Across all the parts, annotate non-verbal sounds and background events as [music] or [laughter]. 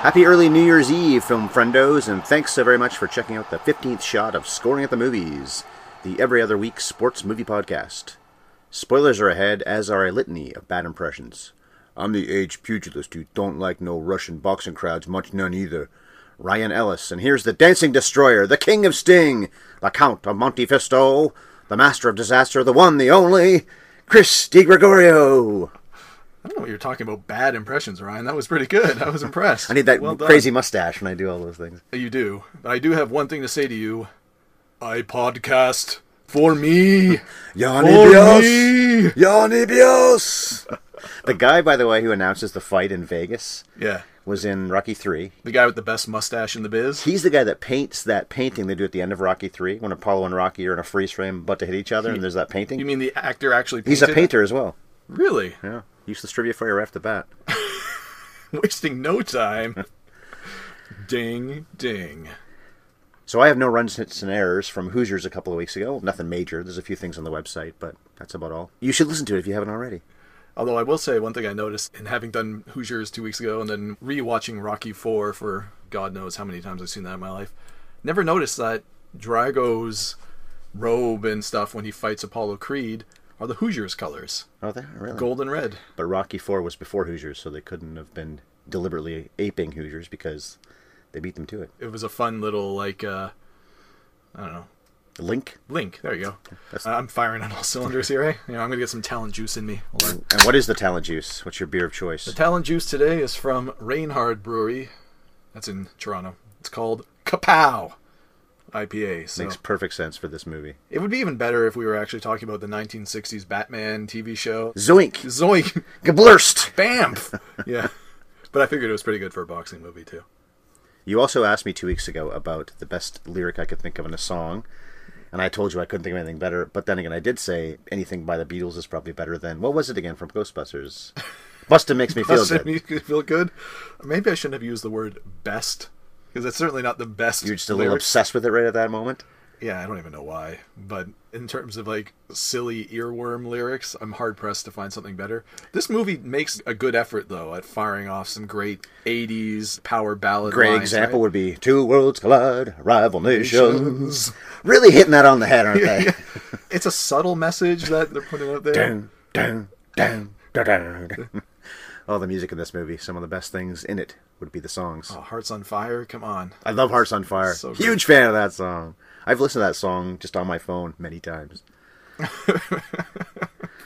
Happy early New Year's Eve, film friendos, and thanks so very much for checking out the 15th shot of Scoring at the Movies, the every other week sports movie podcast. Spoilers are ahead, as are a litany of bad impressions. I'm the aged pugilist who don't like no Russian boxing crowds, much none either. Ryan Ellis, and here's the Dancing Destroyer, the King of Sting, the Count of Monte Fisto, the Master of Disaster, the one, the only, Chris DiGregorio. I don't know what you're talking about. Bad impressions, Ryan. That was pretty good. I was [laughs] impressed. I need that Well crazy mustache when I do all those things. You do. But I do have one thing to say to you. I podcast for me. [laughs] Yanni For Bios! me. Yanni Bios! the guy, by the way, who announces the fight in Vegas Yeah. was in Rocky 3. The guy with the best mustache in the biz. He's the guy that paints that painting they do at the end of Rocky 3 when Apollo and Rocky are in a freeze frame about to hit each other and there's that painting. You mean the actor actually He's a painted painter as well. Really? Yeah. Useless trivia for you right off the bat. [laughs] Wasting no time. [laughs] ding, ding. So I have no runs, hits, and errors from Hoosiers a couple of weeks ago. Nothing major. There's a few things on the website, but that's about all. You should listen to it if you haven't already. Although I will say one thing I noticed in having done Hoosiers two weeks ago and then rewatching Rocky Four for God knows how many times I've seen that in my life, never noticed that Drago's robe and stuff when he fights Apollo Creed are the Hoosiers colors, Oh, there, really? gold and red. But Rocky Four was before Hoosiers, so they couldn't have been deliberately aping Hoosiers because they beat them to it. It was a fun little like uh, I don't know Link. link. There you go. That's- I'm firing on all cylinders here. Eh? You know I'm gonna get some talent juice in me. Hold. And what is the talent juice? What's your beer of choice? The talent juice today is from Rainhard Brewery. That's in Toronto. It's called Kapow IPA. So Makes perfect sense for this movie. it would be even better if we were actually talking about the 1960s Batman TV show. Zoink! Zoink! [laughs] Geblurst! Bamf! [laughs] yeah. But I figured it was pretty good for a boxing movie too. You also asked me two weeks ago about the best lyric I could think of in a song, and I told you I couldn't think of anything better. But then again, I did say anything by the Beatles is probably better than what was it again from Ghostbusters? [laughs] Bustin' makes me feel good. make you feel good. Maybe I shouldn't have used the word best because it's certainly not the best. You're just a little obsessed with it right at that moment. Yeah, I don't even know why. But in terms of like silly earworm lyrics, I'm hard pressed to find something better. This movie makes a good effort though at firing off some great 80s power ballad. Great lines, example right? would be two worlds collide, rival nations. Really hitting that on the head, aren't [laughs] they? It's a subtle message that they're putting out there. Dun, dun, dun, dun, dun, dun. Oh, the music in this movie. Some of the best things in it would be the songs. Oh, Hearts on Fire, come on. I love Hearts on Fire. So. Huge fan of that song. I've listened to that song just on my phone many times. [laughs]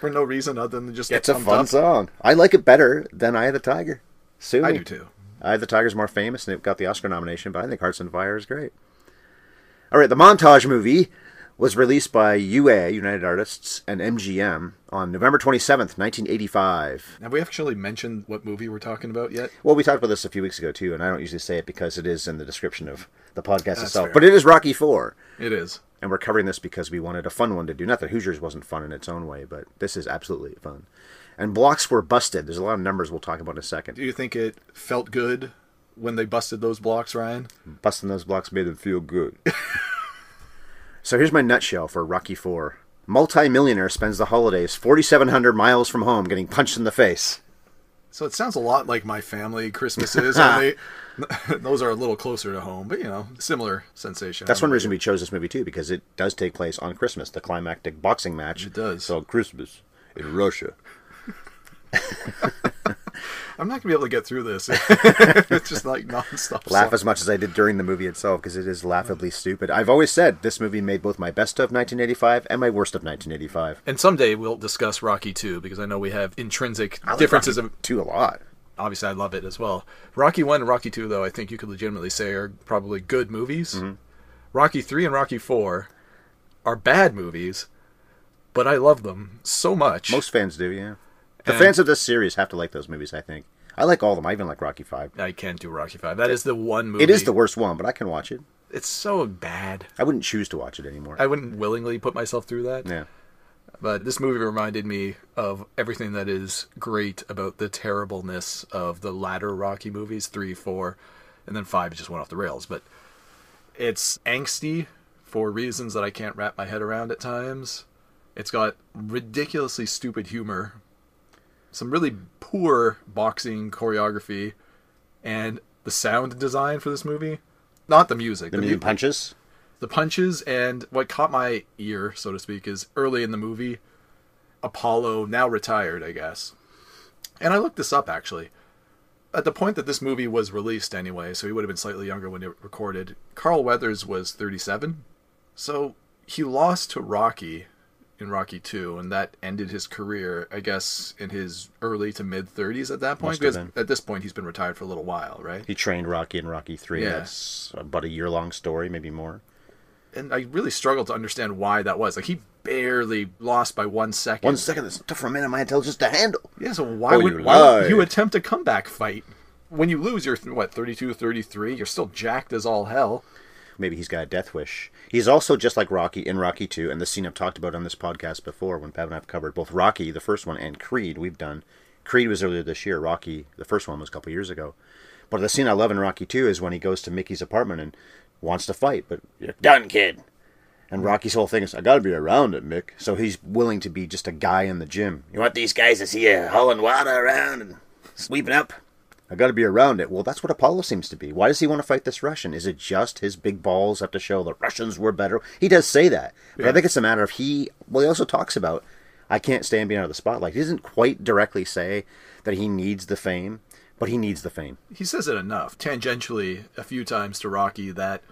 For no reason other than just It's a fun up. song. I like it better than Eye of the Tiger. Sue I do too. Eye of the Tiger's more famous and it got the Oscar nomination, but I think Hearts on Fire is great. All right, the montage movie was released by UA, United Artists, and MGM on November 27th, 1985. Have we actually mentioned what movie we're talking about yet? Well, we talked about this a few weeks ago too, and I don't usually say it because it is in the description of the podcast itself. fair. But it is Rocky Four, It is. and we're covering this because we wanted a fun one to do. Not that Hoosiers wasn't fun in its own way, but this is absolutely fun. And blocks were busted. There's a lot of numbers we'll talk about in a second. Do you think it felt good when they busted those blocks, Ryan? Busting those blocks made them feel good. [laughs] so here's my nutshell for Rocky Four. Multi-millionaire spends the holidays 4,700 miles from home getting punched in the face. So it sounds a lot like my family Christmases, [laughs] only [laughs] those are a little closer to home, but you know, similar sensation. That's one reason we chose this movie too, because it does take place on Christmas, the climactic boxing match. It does. So Christmas in Russia. [laughs] I'm not gonna be able to get through this. [laughs] it's just like nonstop. Laugh song. as much as I did during the movie itself, because it is laughably stupid. I've always said this movie made both my best of 1985 and my worst of 1985. And someday we'll discuss Rocky 2 because I know we have intrinsic I like differences Rocky of two a lot. obviously I love it as well. Rocky 1 and Rocky 2 though I think you could legitimately say are probably good movies. Mm-hmm. Rocky 3 and Rocky 4 are bad movies, but I love them so much. Most fans do, yeah. The And- fans of this series have to like those movies. I think. I like all of them. I even like Rocky Five. I can't do Rocky 5. That is the one movie It is the worst one, but I can watch it. It's so bad. I wouldn't choose to watch it anymore. I wouldn't willingly put myself through that. yeah. But this movie reminded me of everything that is great about the terribleness of the latter Rocky movies, three, four, and then five just went off the rails. But it's angsty for reasons that I can't wrap my head around at times. It's got ridiculously stupid humor, some really poor boxing choreography, and the sound design for this movie. Not the music. The mu- new punches. the punches and what caught my ear, so to speak, is early in the movie, Apollo, now retired, I guess. And I looked this up actually. At the point that this movie was released, anyway, so he would have been slightly younger when it recorded. Carl Weathers was 37, so he lost to Rocky in Rocky 2, and that ended his career, I guess, in his early to mid 30s at that point. Because at this point, he's been retired for a little while, right? He trained Rocky in Rocky Three. Yeah. That's about a year long story, maybe more. and I really struggled to understand why that was. Like he barely lost by one second. One second, that's tough for a man of my intelligence to handle. Yeah, so why Oh, would you why would you attempt a comeback fight? When you lose, you're what 32, 33. You're still jacked as all hell. Maybe he's got a death wish. He's also just like Rocky in Rocky 2, and the scene I've talked about on this podcast before when Pat and I've covered both Rocky, the first one, and Creed, we've done. Creed was earlier this year. Rocky, the first one, was a couple years ago. But the scene I love in Rocky 2 is when he goes to Mickey's apartment and wants to fight, but you're done, kid. And Rocky's whole thing is, I gotta be around it, Mick. So he's willing to be just a guy in the gym. You want these guys to see you hauling water around and sweeping up? I got to be around it. Well, that's what Apollo seems to be. Why does he want to fight this Russian? Is it just his big balls have to show the Russians were better? He does say that, but I think it's a matter of he. Well, he also talks about I can't stand being out of the spotlight. He doesn't quite directly say that he needs the fame, but he needs the fame. He says it enough, tangentially, a few times to Rocky that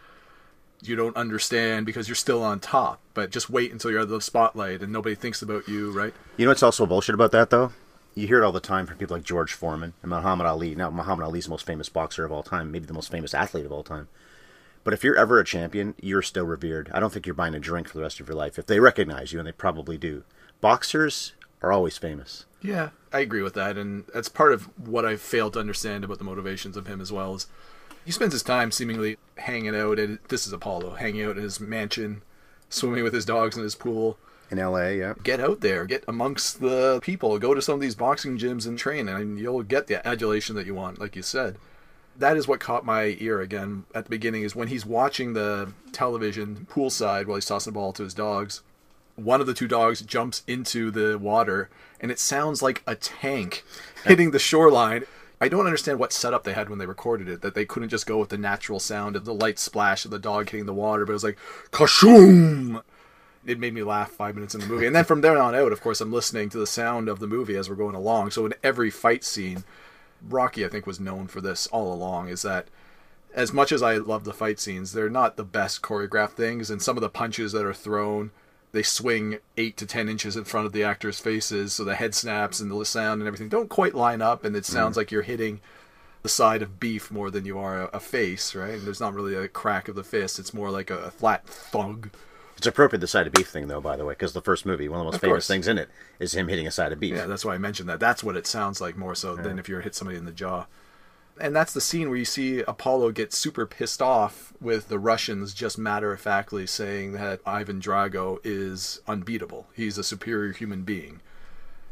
you don't understand because you're still on top. But just wait until you're out of the spotlight and nobody thinks about you, right? You know what's also bullshit about that though? You hear it all the time from people like George Foreman and Muhammad Ali. Now, Muhammad Ali's the most famous boxer of all time, maybe the most famous athlete of all time. But if you're ever a champion, you're still revered. I don't think you're buying a drink for the rest of your life. If they recognize you, and they probably do, boxers are always famous. Yeah, I agree with that, and that's part of what I failed to understand about the motivations of him as well. Is he spends his time seemingly hanging out at this is Apollo, hanging out in his mansion, swimming with his dogs in his pool. In L.A., yeah. Get out there, get amongst the people, go to some of these boxing gyms and train, and you'll get the adulation that you want, like you said. That is what caught my ear again at the beginning. Is when he's watching the television poolside while he's tossing the ball to his dogs one of the two dogs jumps into the water and it sounds like a tank [laughs] hitting the shoreline. I don't understand what setup they had when they recorded it, that they couldn't just go with the natural sound of the light splash of the dog hitting the water, but it was like kashoom. It made me laugh five minutes in the movie. And then from there on out, of course, I'm listening to the sound of the movie as we're going along. So in every fight scene, Rocky, I think, was known for this all along, is that as much as I love the fight scenes, they're not the best choreographed things, and some of the punches that are thrown, they swing eight to ten inches in front of the actors' faces, so the head snaps and the sound and everything don't quite line up, and it mm. sounds like you're hitting the side of beef more than you are a, a face, right? And there's not really a crack of the fist; it's more like a, a flat thug. It's appropriate the side of beef thing, though, by the way, because the first movie, one of the most Of famous course. things in it, is him hitting a side of beef. Yeah, that's why I mentioned that. That's what it sounds like more so than if you're hit somebody in the jaw. And that's the scene where you see Apollo get super pissed off with the Russians just matter of factly saying that Ivan Drago is unbeatable. He's a superior human being.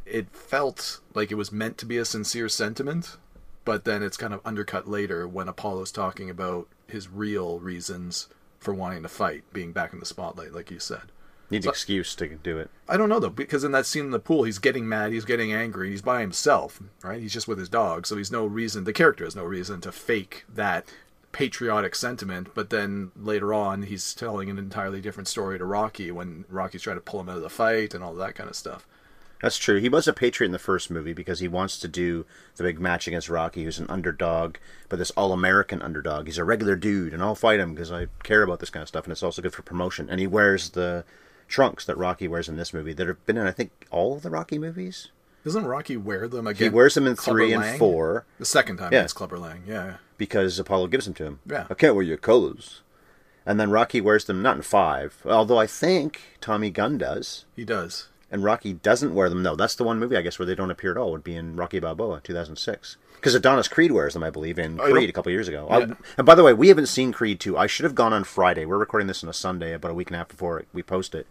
It felt like it was meant to be a sincere sentiment, but then it's kind of undercut later when Apollo's talking about his real reasons for wanting to fight, being back in the spotlight, like you said. Needs an excuse to do it. I don't know though, because in that scene in the pool, he's getting mad, he's getting angry, he's by himself, right? He's just with his dog, so he's no reason. The character has no reason to fake that patriotic sentiment. But then later on, he's telling an entirely different story to Rocky when Rocky's trying to pull him out of the fight and all that kind of stuff. That's true. He was a patriot in the first movie because he wants to do the big match against Rocky, who's an underdog, but this all-American underdog. He's a regular dude, and I'll fight him because I care about this kind of stuff, and it's also good for promotion. And he wears the trunks that Rocky wears in this movie that have been in, I think, all of the Rocky movies. Doesn't Rocky wear them again? He wears them in Clubber three and Lang? four The second time Yeah. against Clubber Lang, yeah. because Apollo gives them to him. Yeah. I can't wear your colors. And then Rocky wears them not in five, although I think Tommy Gunn does. He does. And Rocky doesn't wear them. No, that's the one movie I guess where they don't appear at all. Would be in Rocky Balboa, two thousand six. Because Adonis Creed wears them, I believe, in don't- Creed a couple years ago. Yeah. I- and by the way, we haven't seen Creed 2. I should have gone on Friday. We're recording this on a Sunday, about a week and a half before we post it.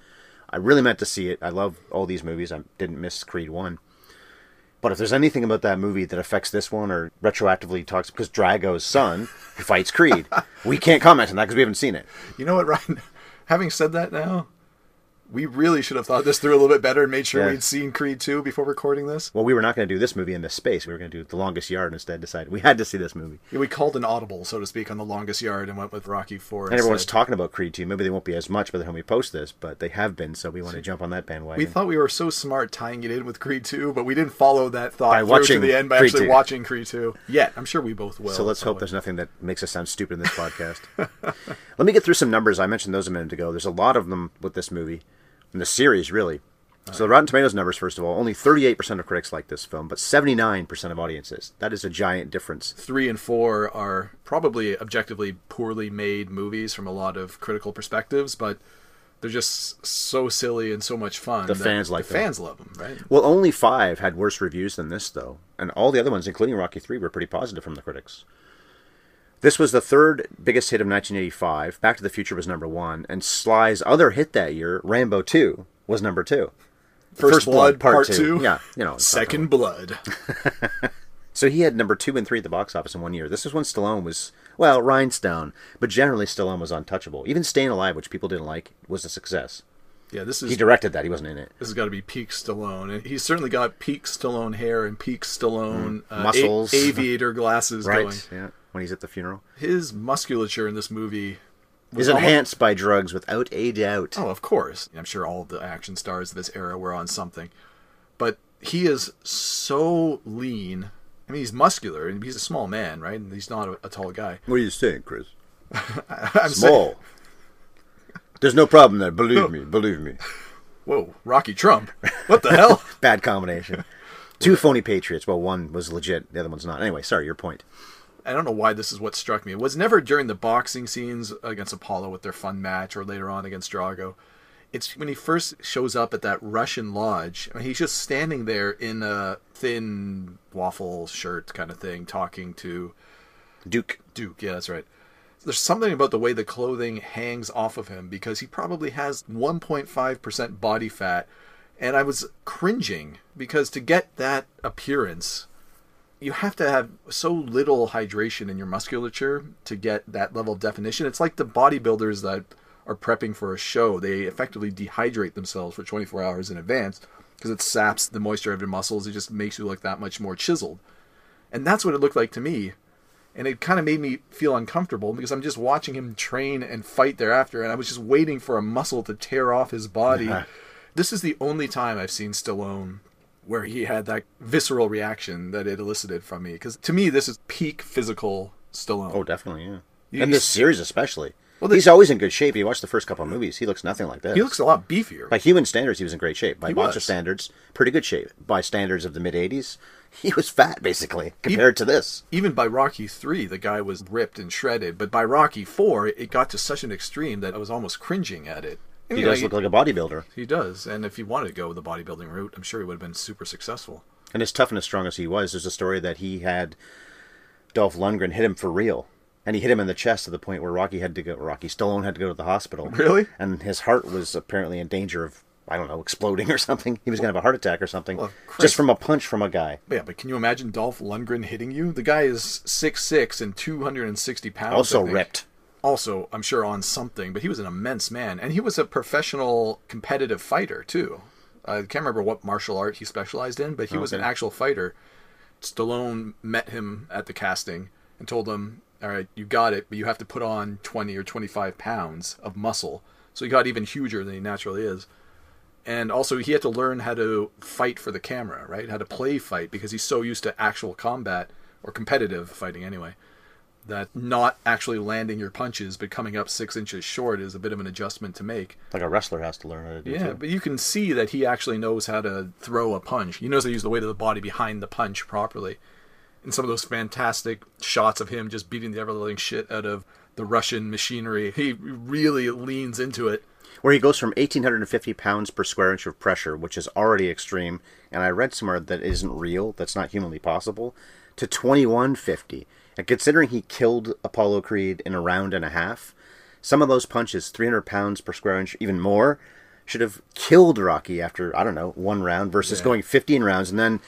I really meant to see it. I love all these movies. I didn't miss Creed 1. But if there's anything about that movie that affects this one or retroactively talks, because Drago's son [laughs] fights Creed, we can't comment on that because we haven't seen it. You know what, Ryan? [laughs] Having said that now, we really should have thought this through a little bit better and made sure Yeah. we'd seen Creed 2 before recording this. Well, we were not going to do this movie in this space. We were going to do The Longest Yard instead. Decided we had to see this movie. Yeah, we called an audible, so to speak, on the longest yard and went with Rocky 4. And everyone's talking about Creed 2. Maybe they won't be as much by the time we post this, but they have been, so we want to jump on that bandwagon. We thought we were so smart tying it in with Creed 2, but we didn't follow that thought By through watching to the end by Creed actually 2. watching Creed 2. Yet, I'm sure we both will. so let's hope there's nothing that makes us sound stupid in this podcast. [laughs] Let me get through some numbers. I mentioned those a minute ago. There's a lot of them with this movie, in the series, really. So the Rotten Tomatoes numbers, first of all, only 38% of critics like this film, but 79% of audiences. That is a giant difference. three and four are probably objectively poorly made movies from a lot of critical perspectives, but they're just so silly and so much fun. The fans like the them. fans love them, right? Well, only five had worse reviews than this, though, and all the other ones, including Rocky Three, were pretty positive from the critics. This was the third biggest hit of 1985. Back to the Future was number one, and Sly's other hit that year, Rambo Two, was number two. First, Blood, Part, Two, Yeah, you know. Second Blood. [laughs] So he had number two and three at the box office in one year. This was when Stallone was, well, Rhinestone, but generally Stallone was untouchable. Even Staying Alive, which people didn't like, was a success. Yeah, this is He directed that, he wasn't in it. this has got to be peak Stallone, and he's certainly got peak Stallone hair and peak Stallone uh, a- Mm. Muscles. aviator glasses Right? going. Yeah, when he's at the funeral. His musculature in this movie Is almost- enhanced by drugs without a doubt. Oh, of course. I'm sure all of the action stars of this era were on something. But he is so lean. I mean, he's muscular and he's a small man, right? And he's not a, a tall guy. What are you saying, Chris? [laughs] I'm saying, Small. There's no problem there. Believe me. Believe me. [laughs] whoa, Rocky Trump. What the hell? [laughs] Bad combination. Two phony patriots. Well, one was legit. The other one's not. Anyway, sorry. Your point. I don't know why this is what struck me. It was never during the boxing scenes against Apollo with their fun match or later on against Drago. It's when he first shows up at that Russian lodge. I mean, he's just standing there in a thin waffle shirt kind of thing, talking to Duke. Duke, yeah, that's right. There's something about the way the clothing hangs off of him because he probably has 1.5% body fat. And I was cringing because to get that appearance, you have to have so little hydration in your musculature to get that level of definition. It's like the bodybuilders that are prepping for a show. They effectively dehydrate themselves for 24 hours in advance because it saps the moisture of your muscles. It just makes you look that much more chiseled. And that's what it looked like to me and it kind of made me feel uncomfortable because I'm just watching him train and fight thereafter, and I was just waiting for a muscle to tear off his body. this is the only time I've seen Stallone where he had that visceral reaction that it elicited from me. Because to me, this is peak physical Stallone. Oh, definitely, yeah. You- and this series especially. Well, he's always in good shape. You watch the first couple of movies, he looks nothing like this. he looks a lot beefier. by human standards, he was in great shape. By He boxer was. standards, pretty good shape. By standards of the mid '80s, he was fat basically compared to this. Even by Rocky 3, the guy was ripped and shredded, but by Rocky 4, it got to such an extreme that I was almost cringing at it. And, He you know, does look like a bodybuilder, He does, and if he wanted to go the bodybuilding route, I'm sure he would have been super successful. and as tough and as strong as he was, there's a story that he had Dolph Lundgren hit him for real, and he hit him in the chest to the point where Rocky had to go. Rocky Stallone had to go to the hospital. Really? And his heart was apparently in danger of. I don't know, exploding or something. He was going to have a heart attack or something. Well, just from a punch from a guy. Yeah, but can you imagine Dolph Lundgren hitting you? The guy is 6'6 and 260 pounds. Also ripped. Also, I'm sure on something, but he was an immense man. And he was a professional competitive fighter, too. I can't remember what martial art he specialized in, but he was an actual fighter. Stallone met him at the casting and told him, All right, you got it, but you have to put on 20 or 25 pounds of muscle. So he got even huger than he naturally is and also he had to learn how to fight for the camera, right? How to play fight because he's so used to actual combat or competitive fighting anyway. That not actually landing your punches but coming up six inches short is a bit of an adjustment to make. Like a wrestler has to learn how to do. Yeah, too. but you can see that he actually knows how to throw a punch. He knows how to use the weight of the body behind the punch properly. And some of those fantastic shots of him just beating the ever living shit out of the Russian machinery, he really leans into it. Where he goes from 1850 pounds per square inch of pressure, which is already extreme, and I read somewhere that isn't real, that's not humanly possible, to 2150. And considering he killed Apollo Creed in a round and a half, some of those punches, 300 pounds per square inch, even more, should have killed Rocky after, I don't know, one round versus Yeah. going 15 rounds and then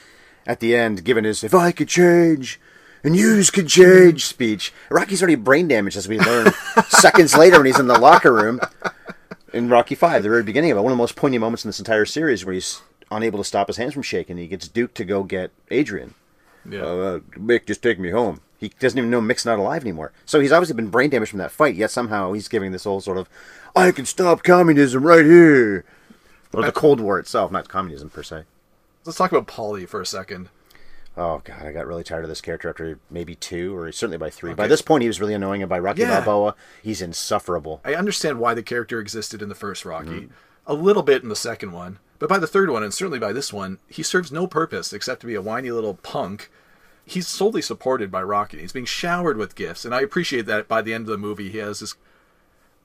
at the end given his if I could change and yous could change speech. Rocky's already brain damaged as we learn [laughs] seconds later when he's in the locker room in Rocky Five, the very beginning of it, one of the most poignant moments in this entire series where he's unable to stop his hands from shaking. He gets Duke to go get Adrian. Yeah. Uh, Mick, just take me home. He doesn't even know Mick's not alive anymore. So he's obviously been brain damaged from that fight, yet somehow he's giving this whole sort of, I can stop communism right here. Or the Cold War itself, not communism per se. Let's talk about Paulie for a second. Oh, God, I got really tired of this character after maybe two, or certainly by three. By this point, he was really annoying, and by Rocky Yeah. Balboa, he's insufferable. I understand why the character existed in the first Rocky, Mm-hmm. a little bit in the second one, but by the third one, and certainly by this one, he serves no purpose except to be a whiny little punk. He's solely supported by Rocky. He's being showered with gifts, and I appreciate that by the end of the movie, he has this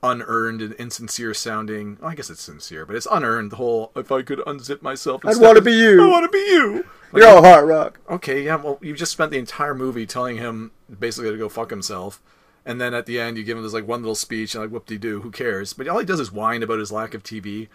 unearned and insincere sounding. I guess it's sincere, but it's unearned. The whole "if I could unzip myself," I'd wanna be you." I want to be you. Like, You're all hot rock. okay, yeah, well, you just spent the entire movie telling him basically to go fuck himself. And then at the end, you give him this like one little speech, and like whoop de doo, who cares? But all he does is whine about his lack of TV.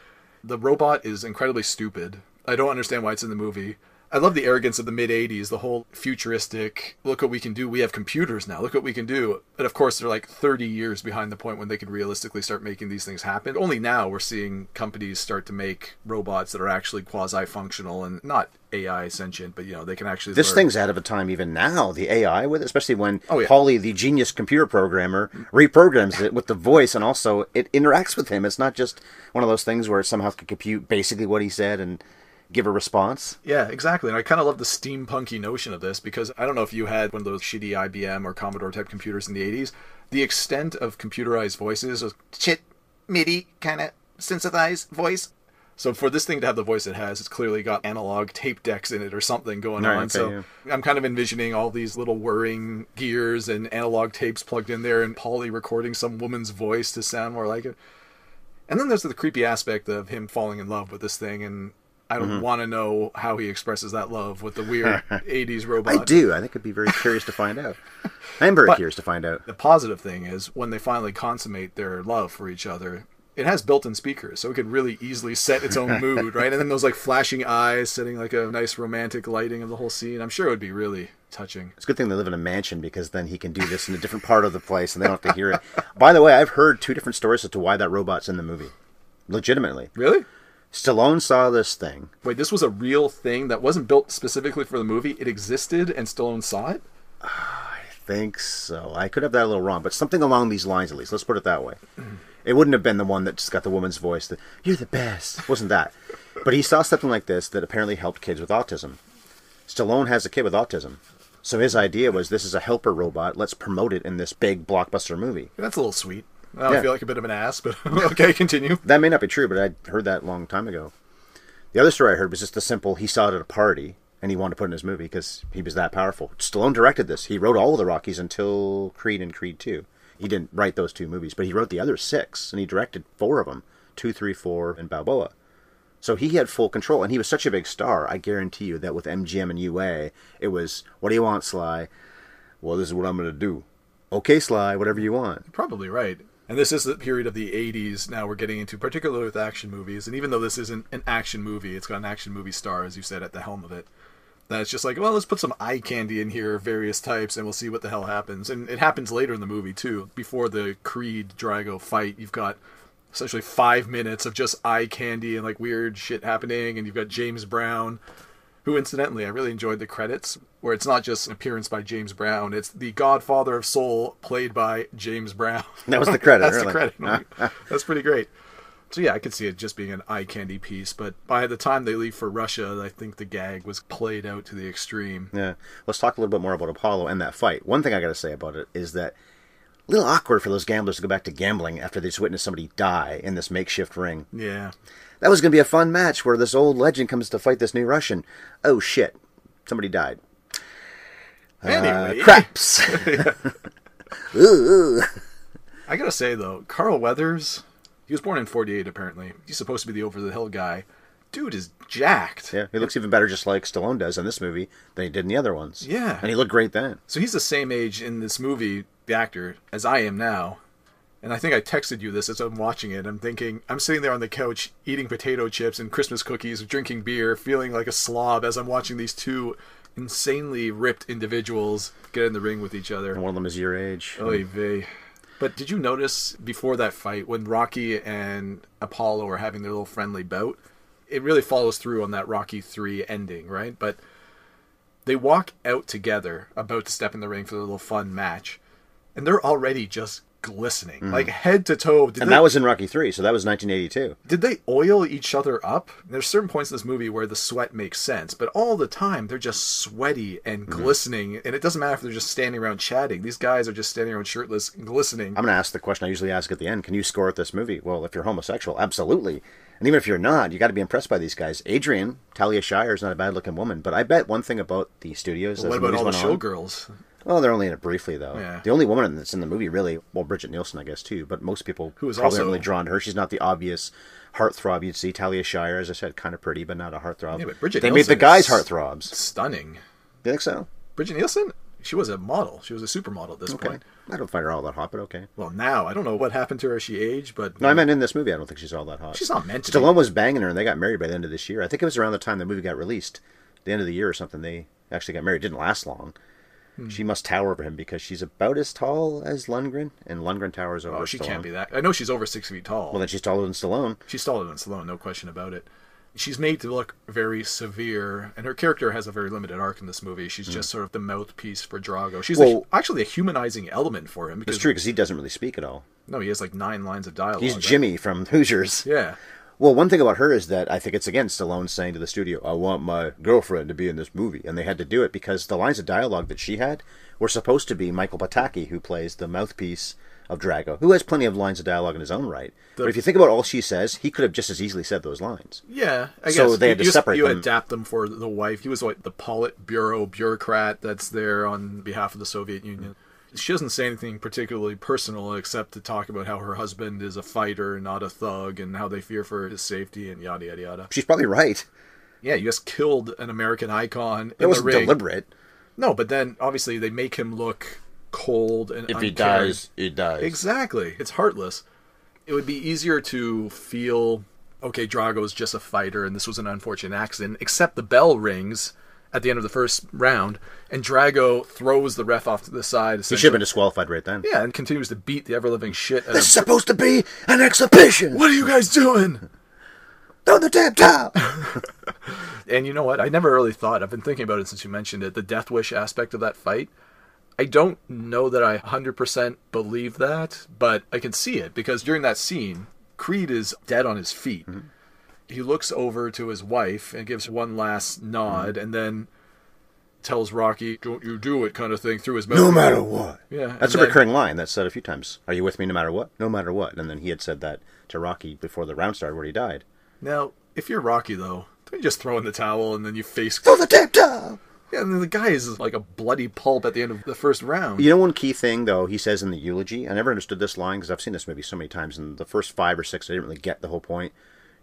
The robot is incredibly stupid. I don't understand why it's in the movie. I love the arrogance of the mid 80s, the whole futuristic, look what we can do. We have computers now. Look what we can do. But of course, they're like 30 years behind the point when they could realistically start making these things happen. Only now we're seeing companies start to make robots that are actually quasi functional and not AI sentient, but you know, they can actually. This learn. thing's ahead of a time even now. The AI with it, especially when Oh, yeah. Paulie, the genius computer programmer, reprograms it with the voice, and also it interacts with him. It's not just one of those things where it somehow can compute basically what he said and give a response. Yeah, exactly. And I kind of love the steampunky notion of this because I don't know if you had one of those shitty IBM or Commodore type computers in the 80s. The extent of computerized voices was chit, MIDI kind of synthesized voice. So for this thing to have the voice it has, it's clearly got analog tape decks in it or something going Right, on. okay, so I'm kind of envisioning all these little whirring gears and analog tapes plugged in there and Paulie recording some woman's voice to sound more like it. And then there's the creepy aspect of him falling in love with this thing, and I don't Mm-hmm. want to know how he expresses that love with the weird [laughs] 80s robot. I do. I think I'd be very curious to find out. I am very But- curious to find out. The positive thing is when they finally consummate their love for each other, it has built-in speakers, so it could really easily set its own [laughs] mood, right? And then those like flashing eyes, setting like a nice romantic lighting of the whole scene. I'm sure it would be really touching. It's a good thing they live in a mansion because then he can do this in a different part of the place and they don't have to hear it. By the way, I've heard two different stories as to why that robot's in the movie. Legitimately. Really? Stallone saw this thing. Wait, this was a real thing that wasn't built specifically for the movie. It existed, and Stallone saw it. I think so. I could have that a little wrong, but something along these lines at least. Let's put it that way. It wouldn't have been the one that just got the woman's voice. The, You're the best. Wasn't that? But he saw something like this that apparently helped kids with autism. Stallone has a kid with autism. So his idea was this is a helper robot. Let's promote it in this big blockbuster movie. That's a little sweet. I Yeah. feel like a bit of an ass, but [laughs] okay, continue. That may not be true, but I heard that a long time ago. The other story I heard was just the simple he saw it at a party and he wanted to put it in his movie because he was that powerful. Stallone directed this. He wrote all of the Rockies until Creed and Creed 2. He didn't write those two movies, but he wrote the other six and he directed four of them two, three, four, and Balboa. So he had full control, and he was such a big star. I guarantee you that with MGM and UA, it was, "What do you want, Sly?" Well, this is what I'm going to do. Okay, Sly, whatever you want. Probably right. And this is the period of the 80s now we're getting into, particularly with action movies. And even though this isn't an action movie, it's got an action movie star, as you said, at the helm of it. That it's just like, well, let's put some eye candy in here, various types, and we'll see what the hell happens. And it happens later in the movie, too. Before the Creed Drago fight, you've got essentially five minutes of just eye candy and like weird shit happening. And you've got James Brown, who incidentally I really enjoyed the credits where it's not just an appearance by James Brown, it's the Godfather of Soul played by James Brown. That was the credit, [laughs] That's really. the credit. [laughs] That's pretty great. So yeah, I could see it just being an eye candy piece, but by the time they leave for Russia, I think the gag was played out to the extreme. Yeah. Let's talk a little bit more about Apollo and that fight. One thing I got to say about it is that a little awkward for those gamblers to go back to gambling after they just witnessed somebody die in this makeshift ring. Yeah. That was going to be a fun match where this old legend comes to fight this new Russian. Oh shit, somebody died. Anyway, Uh, craps. [laughs] [laughs] I gotta say though, Carl Weathers, he was born in '48 apparently. He's supposed to be the over the hill guy. dude is jacked. Yeah, he looks even better just like Stallone does in this movie than he did in the other ones. Yeah. And he looked great then. So he's the same age in this movie, the actor, as I am now. And I think I texted you this as I'm watching it. I'm thinking, I'm sitting there on the couch eating potato chips and Christmas cookies, drinking beer, feeling like a slob as I'm watching these two insanely ripped individuals get in the ring with each other. And one of them is your age. Oy vey. But did you notice before that fight when Rocky and Apollo are having their little friendly bout? It really follows through on that Rocky 3 ending, right? But they walk out together about to step in the ring for their little fun match, and they're already just glistening, like head to toe. Did Mm-hmm. And they, that was in Rocky 3, so that was 1982. did they oil each other up? There's certain points in this movie where the sweat makes sense, but all the time they're just sweaty and Mm-hmm. glistening, and it doesn't matter if they're just standing around chatting. These guys are just standing around shirtless, and glistening. I'm going to ask the question I usually ask at the end Can you score at this movie? Well, if you're homosexual, absolutely. And even if you're not, you got to be impressed by these guys. Adrian, Talia Shire, is not a bad looking woman, but I bet one thing about the studios. what as about all the showgirls? Well, they're only in it briefly, though. Yeah. The only woman that's in the movie, really, well, Brigitte Nielsen, I guess, too, but most people Who is probably also- aren't really drawn to her. She's not the obvious heartthrob you'd see. Talia Shire, as I said, kind of pretty, but not a heartthrob. Yeah, but Brigitte they made the guys heartthrobs. Stunning. You think so? Brigitte Nielsen? She was a model. She was a supermodel at this Okay. point. I don't find her all that hot, but okay. Well, now I don't know what happened to her as she aged, but No, I meant in this movie, I don't think she's all that hot. She's not meant to be. Stallone was banging her, and they got married by the end of this year. I think it was around the time the movie got released, the end of the year or something. They actually got married. It didn't last long. Hmm. She must tower over him because she's about as tall as Lundgren, and Lundgren towers over. oh, she Stallone. can't be that. I know she's over six feet tall. Well, then she's taller than Stallone. She's taller than Stallone, no question about it. She's made to look very severe, and her character has a very limited arc in this movie. She's just sort of the mouthpiece for Drago. She's. Well- a, actually a humanizing element for him because It's true because he doesn't really speak at all. no, he has like nine lines of dialogue. He's right? Jimmy from [laughs] Hoosiers. Yeah, Well, one thing about her is that I think it's again Stallone saying to the studio, "I want my girlfriend to be in this movie," and they had to do it because the lines of dialogue that she had were supposed to be Michael Pataki, who plays the mouthpiece of Drago, who has plenty of lines of dialogue in his own right. but if you think about all she says, he could have just as easily said those lines. yeah. I So guess they had to you, separate you them. adapt them for the wife. He was like the Politburo bureaucrat that's there on behalf of the Soviet Union. She doesn't say anything particularly personal except to talk about how her husband is a fighter, not a thug, and how they fear for his safety and yada yada yada. She's probably right. Yeah, you just killed an American icon It wasn't deliberate. No, but then obviously they make him look cold and If he dies, he dies. Exactly. It's heartless. It would be easier to feel okay, Drago's just a fighter and this was an unfortunate accident, except the bell rings at the end of the first round and Drago throws the ref off to the side. He should have been disqualified right then. Yeah, and continues to beat the ever living shit out This is of supposed to be an exhibition. What are you guys doing? Throw the damn towel. [laughs] And you know what? I never really thought. I've been thinking about it since you mentioned it. The Death Wish aspect of that fight. I don't know that I 100% believe that, but I can see it because during that scene, Creed is dead on his feet. Mm-hmm. He looks over to his wife and gives one last nod mm-hmm. and then tells Rocky, Don't you do it, kind of thing, through his mouth. no matter what. Yeah. That's a then- recurring line that's said a few times. Are you with me no matter what? No matter what. And then he had said that to Rocky before the round started where he died. Now, if you're Rocky, though, don't you just throw in the towel and then you face. Throw the damn towel. Yeah, and then the guy is like a bloody pulp at the end of the first round. You know one key thing though he says in the eulogy. I never understood this line because I've seen this movie so many times. And the first five or six, I didn't really get the whole point.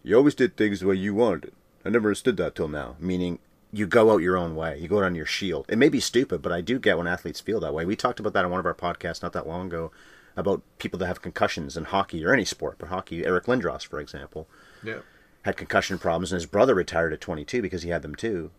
You always did things the way you wanted it. I never understood that till now. Meaning you go out your own way. You go out on your shield. It may be stupid, but I do get when athletes feel that way. We talked about that on one of our podcasts not that long ago about people that have concussions in hockey or any sport, but hockey. Eric Lindros, for example. Yeah. had concussion problems, and his brother retired at 22 because he had them too.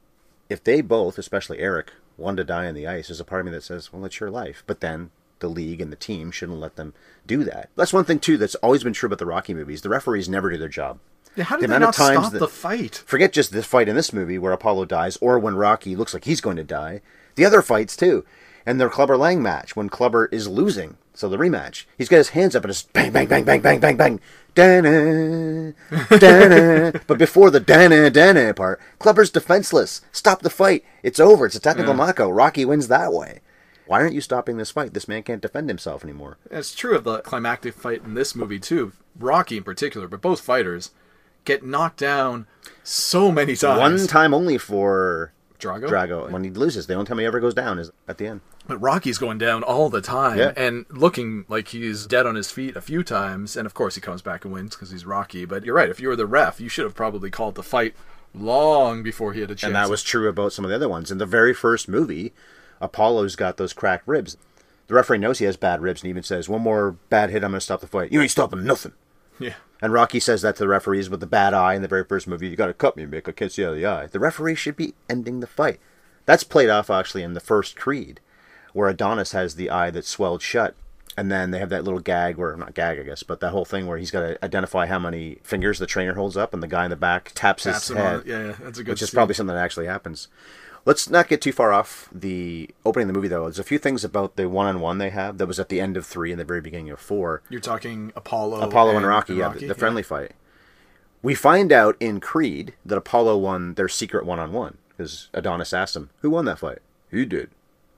If they both, especially Eric, wanted to die on the ice, there's a part of me that says, well, it's your life. But then the league and the team shouldn't let them do that. That's one thing, too, that's always been true about the Rocky movies. The referees never do their job. Yeah, how The they amount not of times stop that- the fight? Forget just this fight in this movie where Apollo dies, or when Rocky looks like he's going to die. The other fights, too. And their Clubber Lang match, when Clubber is losing. So the rematch. He's got his hands up and it's bang, bang, bang, bang, bang, bang, bang. Da-na, da-na. but before the da-na, da-na part, Clubber's defenseless. Stop the fight. It's over. It's a technical knockout. Rocky wins that way. Why aren't you stopping this fight? This man can't defend himself anymore. It's true of the climactic fight in this movie too. Rocky in particular, but both fighters get knocked down so many times. One time only for Drago. Drago. When he loses, the only time he ever goes down is at the end. But Rocky's going down all the time Yeah. and looking like he's dead on his feet a few times. And of course, he comes back and wins because he's Rocky. But you're right. If you were the ref, you should have probably called the fight long before he had a chance. And that was true about some of the other ones. In the very first movie, Apollo's got those cracked ribs. The referee knows he has bad ribs and even says, One more bad hit, I'm going to stop the fight. You ain't stopping nothing. Yeah. And Rocky says that to the referees with the bad eye in the very first movie. You got to cut me, Mick. I can't see out of the eye. The referee should be ending the fight. That's played off actually in the first Creed, where Adonis has the eye that's swelled shut, and then they have that little gag, where not gag, I guess, but that whole thing where he's got to identify how many fingers the trainer holds up, and the guy in the back taps, Taps his head. Yeah, yeah, that's a good which is probably something that actually happens. Let's not get too far off the opening of the movie, though. There's a few things about the one-on-one they have that was at the end of three and the very beginning of four. You're talking Apollo. Apollo and Rocky, yeah, the, the friendly fight. We find out in Creed that Apollo won their secret one-on-one because Adonis asked him, "Who won that fight?" He did.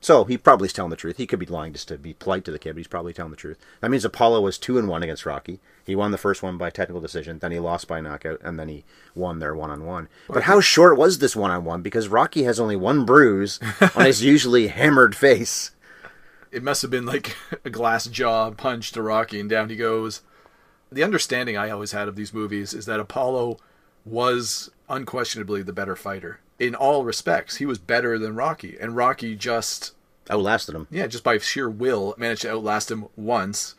So he probably is telling the truth. He could be lying just to be polite to the kid, but he's probably telling the truth. That means Apollo was two and one against Rocky. He won the first one by technical decision, then he lost by knockout, and then he won their one-on-one. But how short was this one-on-one? Because Rocky has only one bruise on his [laughs] usually hammered face. it must have been like [laughs] a glass jaw punch to Rocky, and down he goes. The understanding I always had of these movies is that Apollo was unquestionably the better fighter in all respects. He was better than Rocky, and Rocky just Outlasted him. yeah, just by sheer will managed to outlast him once,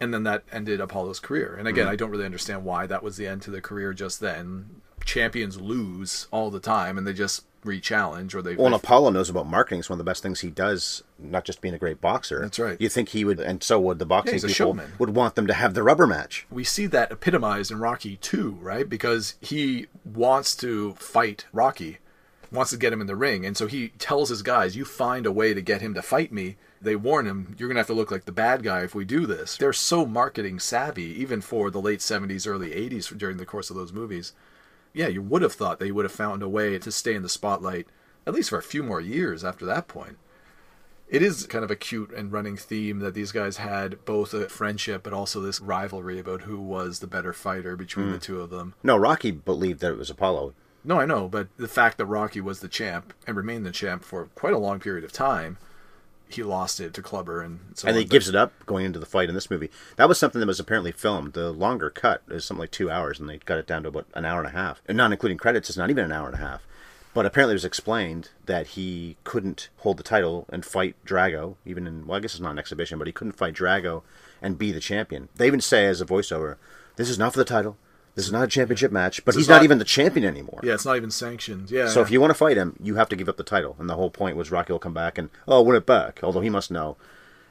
and then that ended Apollo's career. And again, mm-hmm. I don't really understand why that was the end to the career just then. Champions lose all the time, and they just re-challenge or they. Well, and Apollo knows about marketing. It's one of the best things he does, not just being a great boxer. That's right. You think he would, and so would the boxing a people, showman. would want them to have the rubber match. we see that epitomized in Rocky 2, right? Because he wants to fight Rocky, wants to get him in the ring, and so he tells his guys, "You find a way to get him to fight me." They warn him, "You're gonna have to look like the bad guy if we do this." They're so marketing savvy, even for the late 70s, early 80s, during the course of those movies. Yeah, you would have thought they would have found a way to stay in the spotlight at least for a few more years after that point it is kind of a cute and running theme that these guys had both a friendship but also this rivalry about who was the better fighter between the hmm. two of them. No, Rocky believed that it was Apollo. No, I know, but the fact that Rocky was the champ and remained the champ for quite a long period of time, he lost it to Clubber and so and he gives it up going into the fight in this movie. That was something that was apparently filmed. The longer cut is something like two hours, and they cut it down to about an hour and a half. And not including credits, it's not even an hour and a half. But apparently, it was explained that he couldn't hold the title and fight Drago, even in well, I guess it's not an exhibition, but he couldn't fight Drago and be the champion. They even say as a voiceover, "This is not for the title. This is not a championship match." But he's not, not- even the champion anymore. Yeah, it's not even sanctioned. Yeah. So if you want to fight him, you have to give up the title. And the whole point was Rocky will come back and oh, win it back. Although he must know,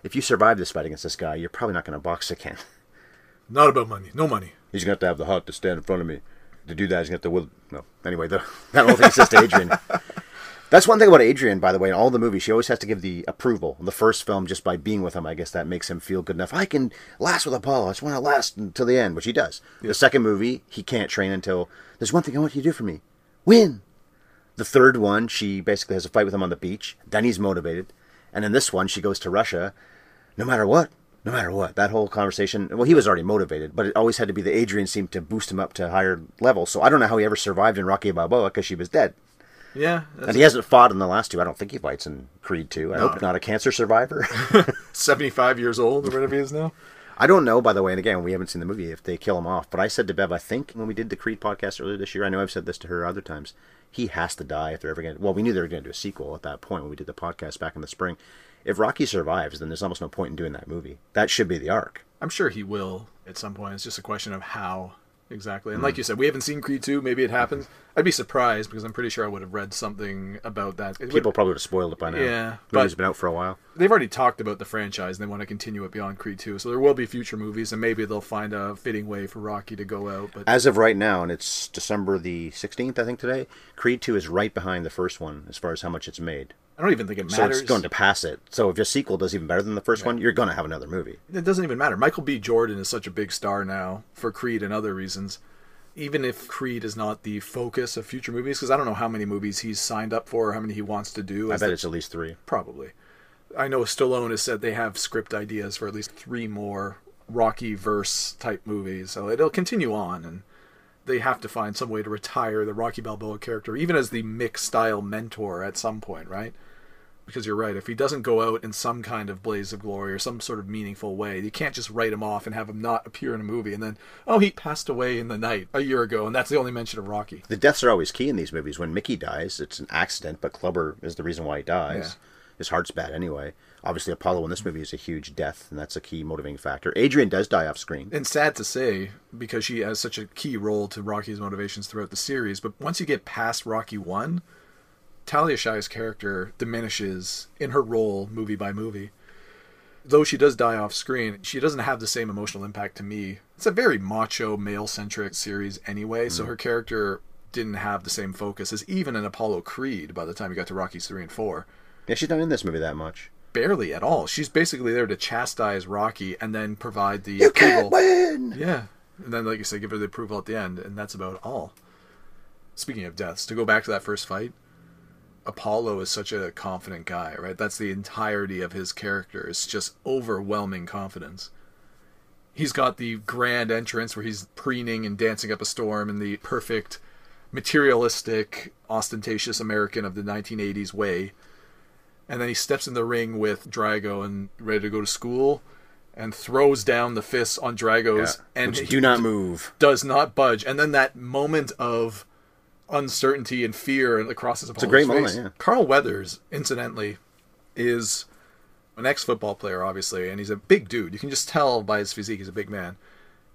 if you survive this fight against this guy, you're probably not going to box again. [laughs] not about money, no money. He's going to have to have the heart to stand in front of me. To do that, he's going to have to will. No, anyway, the, that whole thing says to Adrian. [laughs] That's one thing about Adrian, by the way. In all the movies, she always has to give the approval. The first film, just by being with him, I guess that makes him feel good enough. I can last with Apollo. I just want to last until the end, which he does. The second movie, he can't train until there's one thing I want you to do for me: win. The third one, she basically has a fight with him on the beach. Then he's motivated. And in this one, she goes to Russia. No matter what, no matter what. That whole conversation, well, he was already motivated, but it always had to be that Adrian seemed to boost him up to a higher level. So I don't know how he ever survived in Rocky Balboa because she was dead. Yeah. And he hasn't fought in the last two. I don't think he fights in Creed 2. I No. hope not a cancer survivor. [laughs] 75 years old or whatever he is now. I don't know, by the way, and again, we haven't seen the movie if they kill him off. But I said to Bev, I think when we did the Creed podcast earlier this year, I know I've said this to her other times, he has to die if they're ever going to. Well, we knew they were going to do a sequel at that point when we did the podcast back in the spring. If Rocky survives, then there's almost no point in doing that movie. That should be the arc. I'm sure he will at some point. It's just a question of how exactly. And hmm. like you said, we haven't seen Creed 2. Maybe it happens. I'd be surprised because I'm pretty sure I would have read something about that. It would- People probably would have spoiled it by now. Yeah, but- been out for a while. they've already talked about the franchise and they want to continue it beyond Creed 2. So there will be future movies and maybe they'll find a fitting way for Rocky to go out. But As of right now, and it's December the 16th, I think today, Creed 2 is right behind the first one as far as how much it's made. I don't even think it matters. So it's going to pass it. So if your sequel does even better than the first one, you're going to have another movie. it doesn't even matter. Michael B. Jordan is such a big star now for Creed and other reasons. Even if Creed is not the focus of future movies, because I don't know how many movies he's signed up for or how many he wants to do. I bet the- it's at least three. Probably. I know Stallone has said they have script ideas for at least three more Rocky verse type movies, so it'll continue on. And they have to find some way to retire the Rocky Balboa character, even as the Mick style mentor at some point, right? Because you're right, if he doesn't go out in some kind of blaze of glory or some sort of meaningful way, you can't just write him off and have him not appear in a movie and then, oh, he passed away in the night a year ago, and that's the only mention of Rocky. The deaths are always key in these movies. When Mickey dies, it's an accident, but Clubber is the reason why he dies. His heart's bad anyway. Obviously, Apollo in this movie is a huge death, and that's a key motivating factor. Adrian does die off screen. and sad to say because she has such a key role to Rocky's motivations throughout the series. But once you get past Rocky one, Talia Shire's character diminishes in her role movie by movie. Though she does die off screen, she doesn't have the same emotional impact to me. It's a very macho, male centric series anyway, so hmm. her character didn't have the same focus as even in Apollo Creed by the time you got to Rockies 3 and 4 Yeah, she's not in this movie that much. barely at all. She's basically there to chastise Rocky and then provide the You approval. can't win! Yeah, and then like you said, give her the approval at the end, and that's about all. Speaking of deaths, to go back to that first fight, Apollo is such a confident guy, right? That's the entirety of his character. It's just overwhelming confidence. He's got the grand entrance where he's preening and dancing up a storm in the perfect, materialistic, ostentatious American of the 1980s way. And then he steps in the ring with Drago and ready to go to school and throws down the fists on Drago's and Which he do not move. does not budge. And then that moment of uncertainty and fear across his opponent's a great face. moment, yeah. Carl Weathers, incidentally, is an ex-football player, obviously, and he's a big dude. You can just tell by his physique he's a big man.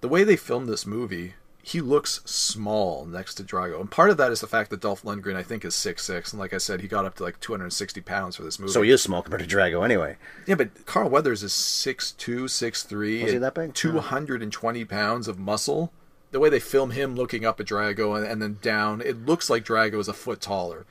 The way they filmed this movie, he looks small next to Drago, and part of that is the fact that Dolph Lundgren, I think, is six six, and like I said, he got up to like 260 pounds for this movie. So he is small compared to Drago anyway. Yeah, but Carl Weathers is 6'2", 6'3", Was he that big? 220 pounds of muscle. The way they film him looking up at Drago and, and then down, it looks like Drago is a foot taller.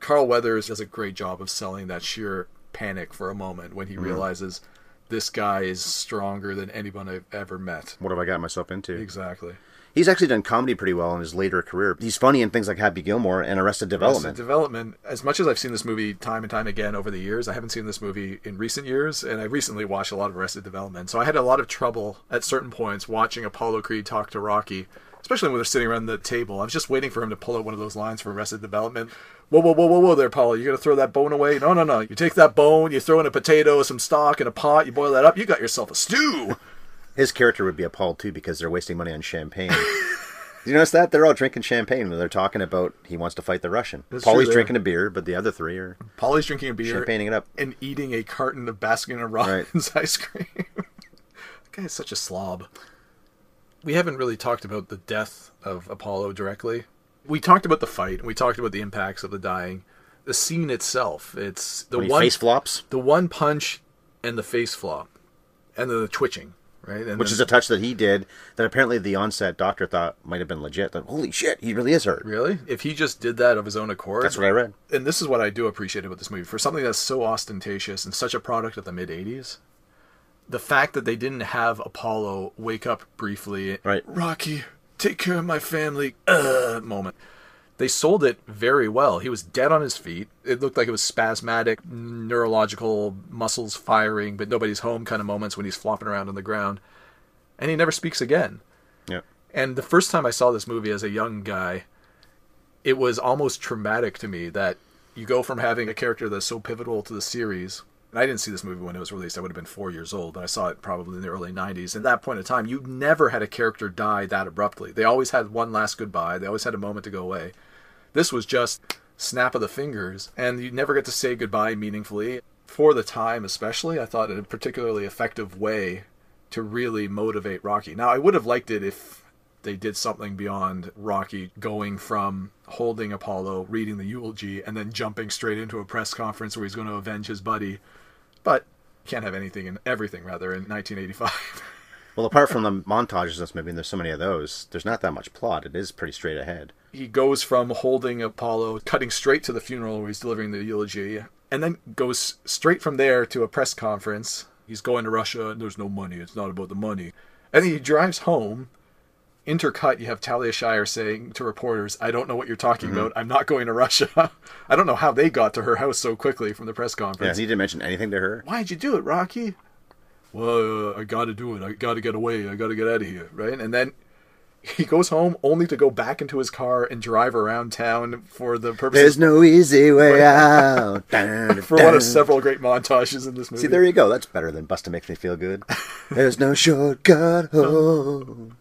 Carl Weathers does a great job of selling that sheer panic for a moment when he Mm-hmm. realizes this guy is stronger than anyone I've ever met. What have I got myself into? Exactly. He's actually done comedy pretty well in his later career. He's funny in things like Happy Gilmore and Arrested Development. Arrested Development. As much as I've seen this movie time and time again over the years, I haven't seen this movie in recent years, and I recently watched a lot of Arrested Development. So I had a lot of trouble at certain points watching Apollo Creed talk to Rocky, especially when they're sitting around the table. I was just waiting for him to pull out one of those lines from Arrested Development. Whoa, whoa, whoa, whoa, whoa, there, Apollo! You're gonna throw that bone away? No, no, no. You take that bone, you throw in a potato, some stock, in a pot, you boil that up, you got yourself a stew. His character would be appalled too because they're wasting money on champagne. [laughs] You notice that? They're all drinking champagne when they're talking about he wants to fight the Russian. That's Paulie's true, drinking a beer, but the other three are Paulie's drinking a beer, champagning it up. and eating a carton of Baskin and Robbins [laughs] ice cream. that guy is such a slob. We haven't really talked about the death of Apollo directly. We talked about the fight. and We talked about the impacts of the dying. The scene itself. It's the one face flops, the one punch and the face flop, and then the twitching. Right, and which then- is a touch that he did that apparently the onset doctor thought might have been legit. That holy shit, he really is hurt. really if he just did that of his own accord. That's what I read. and this is what I do appreciate about this movie for something that's so ostentatious and such a product of the mid '80s. The fact that they didn't have Apollo wake up briefly, Right. Rocky, take care of my family, uh, moment. They sold it very well. He was dead on his feet. It looked like it was spasmodic, neurological muscles firing, but nobody's home kind of moments when he's flopping around on the ground. And he never speaks again. Yeah. And the first time I saw this movie as a young guy, it was almost traumatic to me that you go from having a character that's so pivotal to the series. And I didn't see this movie when it was released. I would have been four years old. But I saw it probably in the early 90s. At that point in time, you never had a character die that abruptly. They always had one last goodbye, they always had a moment to go away. This was just snap of the fingers, and you never get to say goodbye meaningfully. For the time, especially, I thought it a particularly effective way to really motivate Rocky. Now, I would have liked it if they did something beyond Rocky going from holding Apollo, reading the eulogy, and then jumping straight into a press conference where he's going to avenge his buddy. But can't have anything and everything, rather, in 1985. [laughs] Well, apart from the montages in this movie, and there's so many of those, there's not that much plot. It is pretty straight ahead. he goes from holding Apollo, cutting straight to the funeral where he's delivering the eulogy, and then goes straight from there to a press conference. He's going to Russia, and there's no money. It's not about the money. And then he drives home. Intercut, you have Talia Shire saying to reporters, I don't know what you're talking mm-hmm. about. I'm not going to Russia. [laughs] I don't know how they got to her house so quickly from the press conference. Yeah, he didn't mention anything to her. Why'd you do it, Rocky? Well, uh, I got to do it. I got to get away. I got to get out of here, right? And then He goes home only to go back into his car and drive around town for the purpose. There's no easy way out. [laughs] For one of several great montages in this movie. See, there you go. That's better than Busta makes me feel good. There's no shortcut [laughs] home.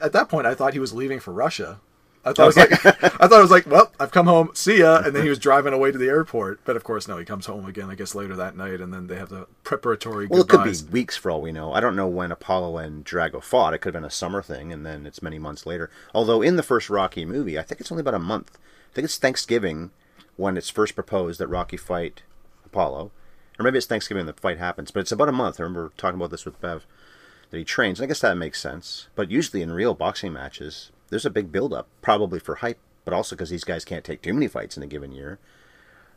At that point, I thought he was leaving for Russia. I thought it was like I thought it was like, well, I've come home, see ya, and then he was driving away to the airport. But of course, no, he comes home again. I guess later that night, and then they have the preparatory Well, it could be weeks for all we know. I don't know when Apollo and Drago fought. It could have been a summer thing, and then it's many months later. Although in the first Rocky movie, I think it's only about a month. I think it's Thanksgiving when it's first proposed that Rocky fight Apollo, or maybe it's Thanksgiving when the fight happens. But it's about a month. I remember talking about this with Bev that he trains. I guess that makes sense. But usually in real boxing matches, there's a big build-up, probably for hype, but also because these guys can't take too many fights in a given year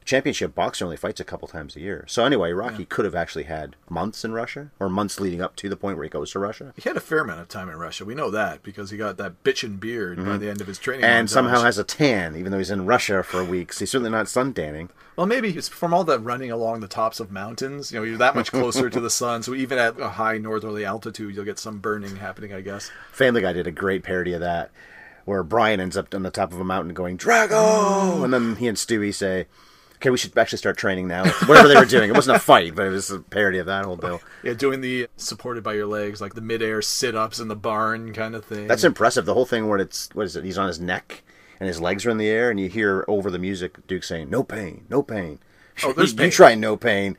championship boxer only fights a couple times a year. So anyway, Rocky could have actually had months in Russia or months leading up to the point where he goes to Russia. He had a fair amount of time in Russia. We know that because he got that bitchin' beard by the end of his training. Mm-hmm. And somehow has a tan, even though he's in Russia for weeks. He's certainly not sun tanning. Well, maybe it's from all that running along the tops of mountains. You know, you're that much closer to the [laughs] sun, so even at a high northerly altitude, you'll get some burning happening. I guess. Family Guy did a great parody of that, where Brian ends up on the top of a mountain going Drago, and then he and Stewie say, "Okay, we should actually start training now." Whatever they were doing, it wasn't a fight, but it was a parody of that whole deal. Yeah, doing the supported by your legs, like the midair sit-ups in the barn kind of thing. That's impressive. The whole thing where it's what is it? He's on his neck and his legs are in the air, and you hear over the music Duke saying, "No pain, no pain." Oh, [laughs] there's you pain. try no pain.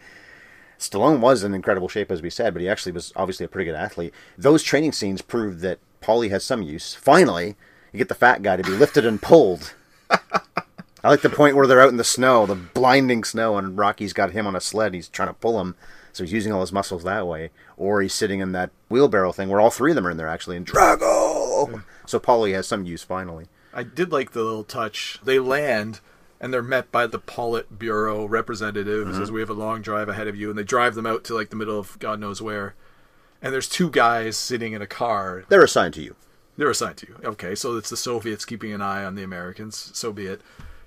Stallone was in incredible shape, as we said, but he actually was obviously a pretty good athlete. Those training scenes proved that Paulie has some use. Finally, you get the fat guy to be lifted and pulled. [laughs] I like the point where they're out in the snow, the blinding snow, and Rocky's got him on a sled. He's trying to pull him, so he's using all his muscles that way. Or he's sitting in that wheelbarrow thing where all three of them are in there actually, and Drago. So Paulie has some use finally. I did like the little touch. They land and they're met by the Politburo representative who says mm-hmm. we have a long drive ahead of you, and they drive them out to like the middle of God knows where. And there's two guys sitting in a car. They're assigned to you. They're assigned to you. Okay, so it's the Soviets keeping an eye on the Americans. So be it.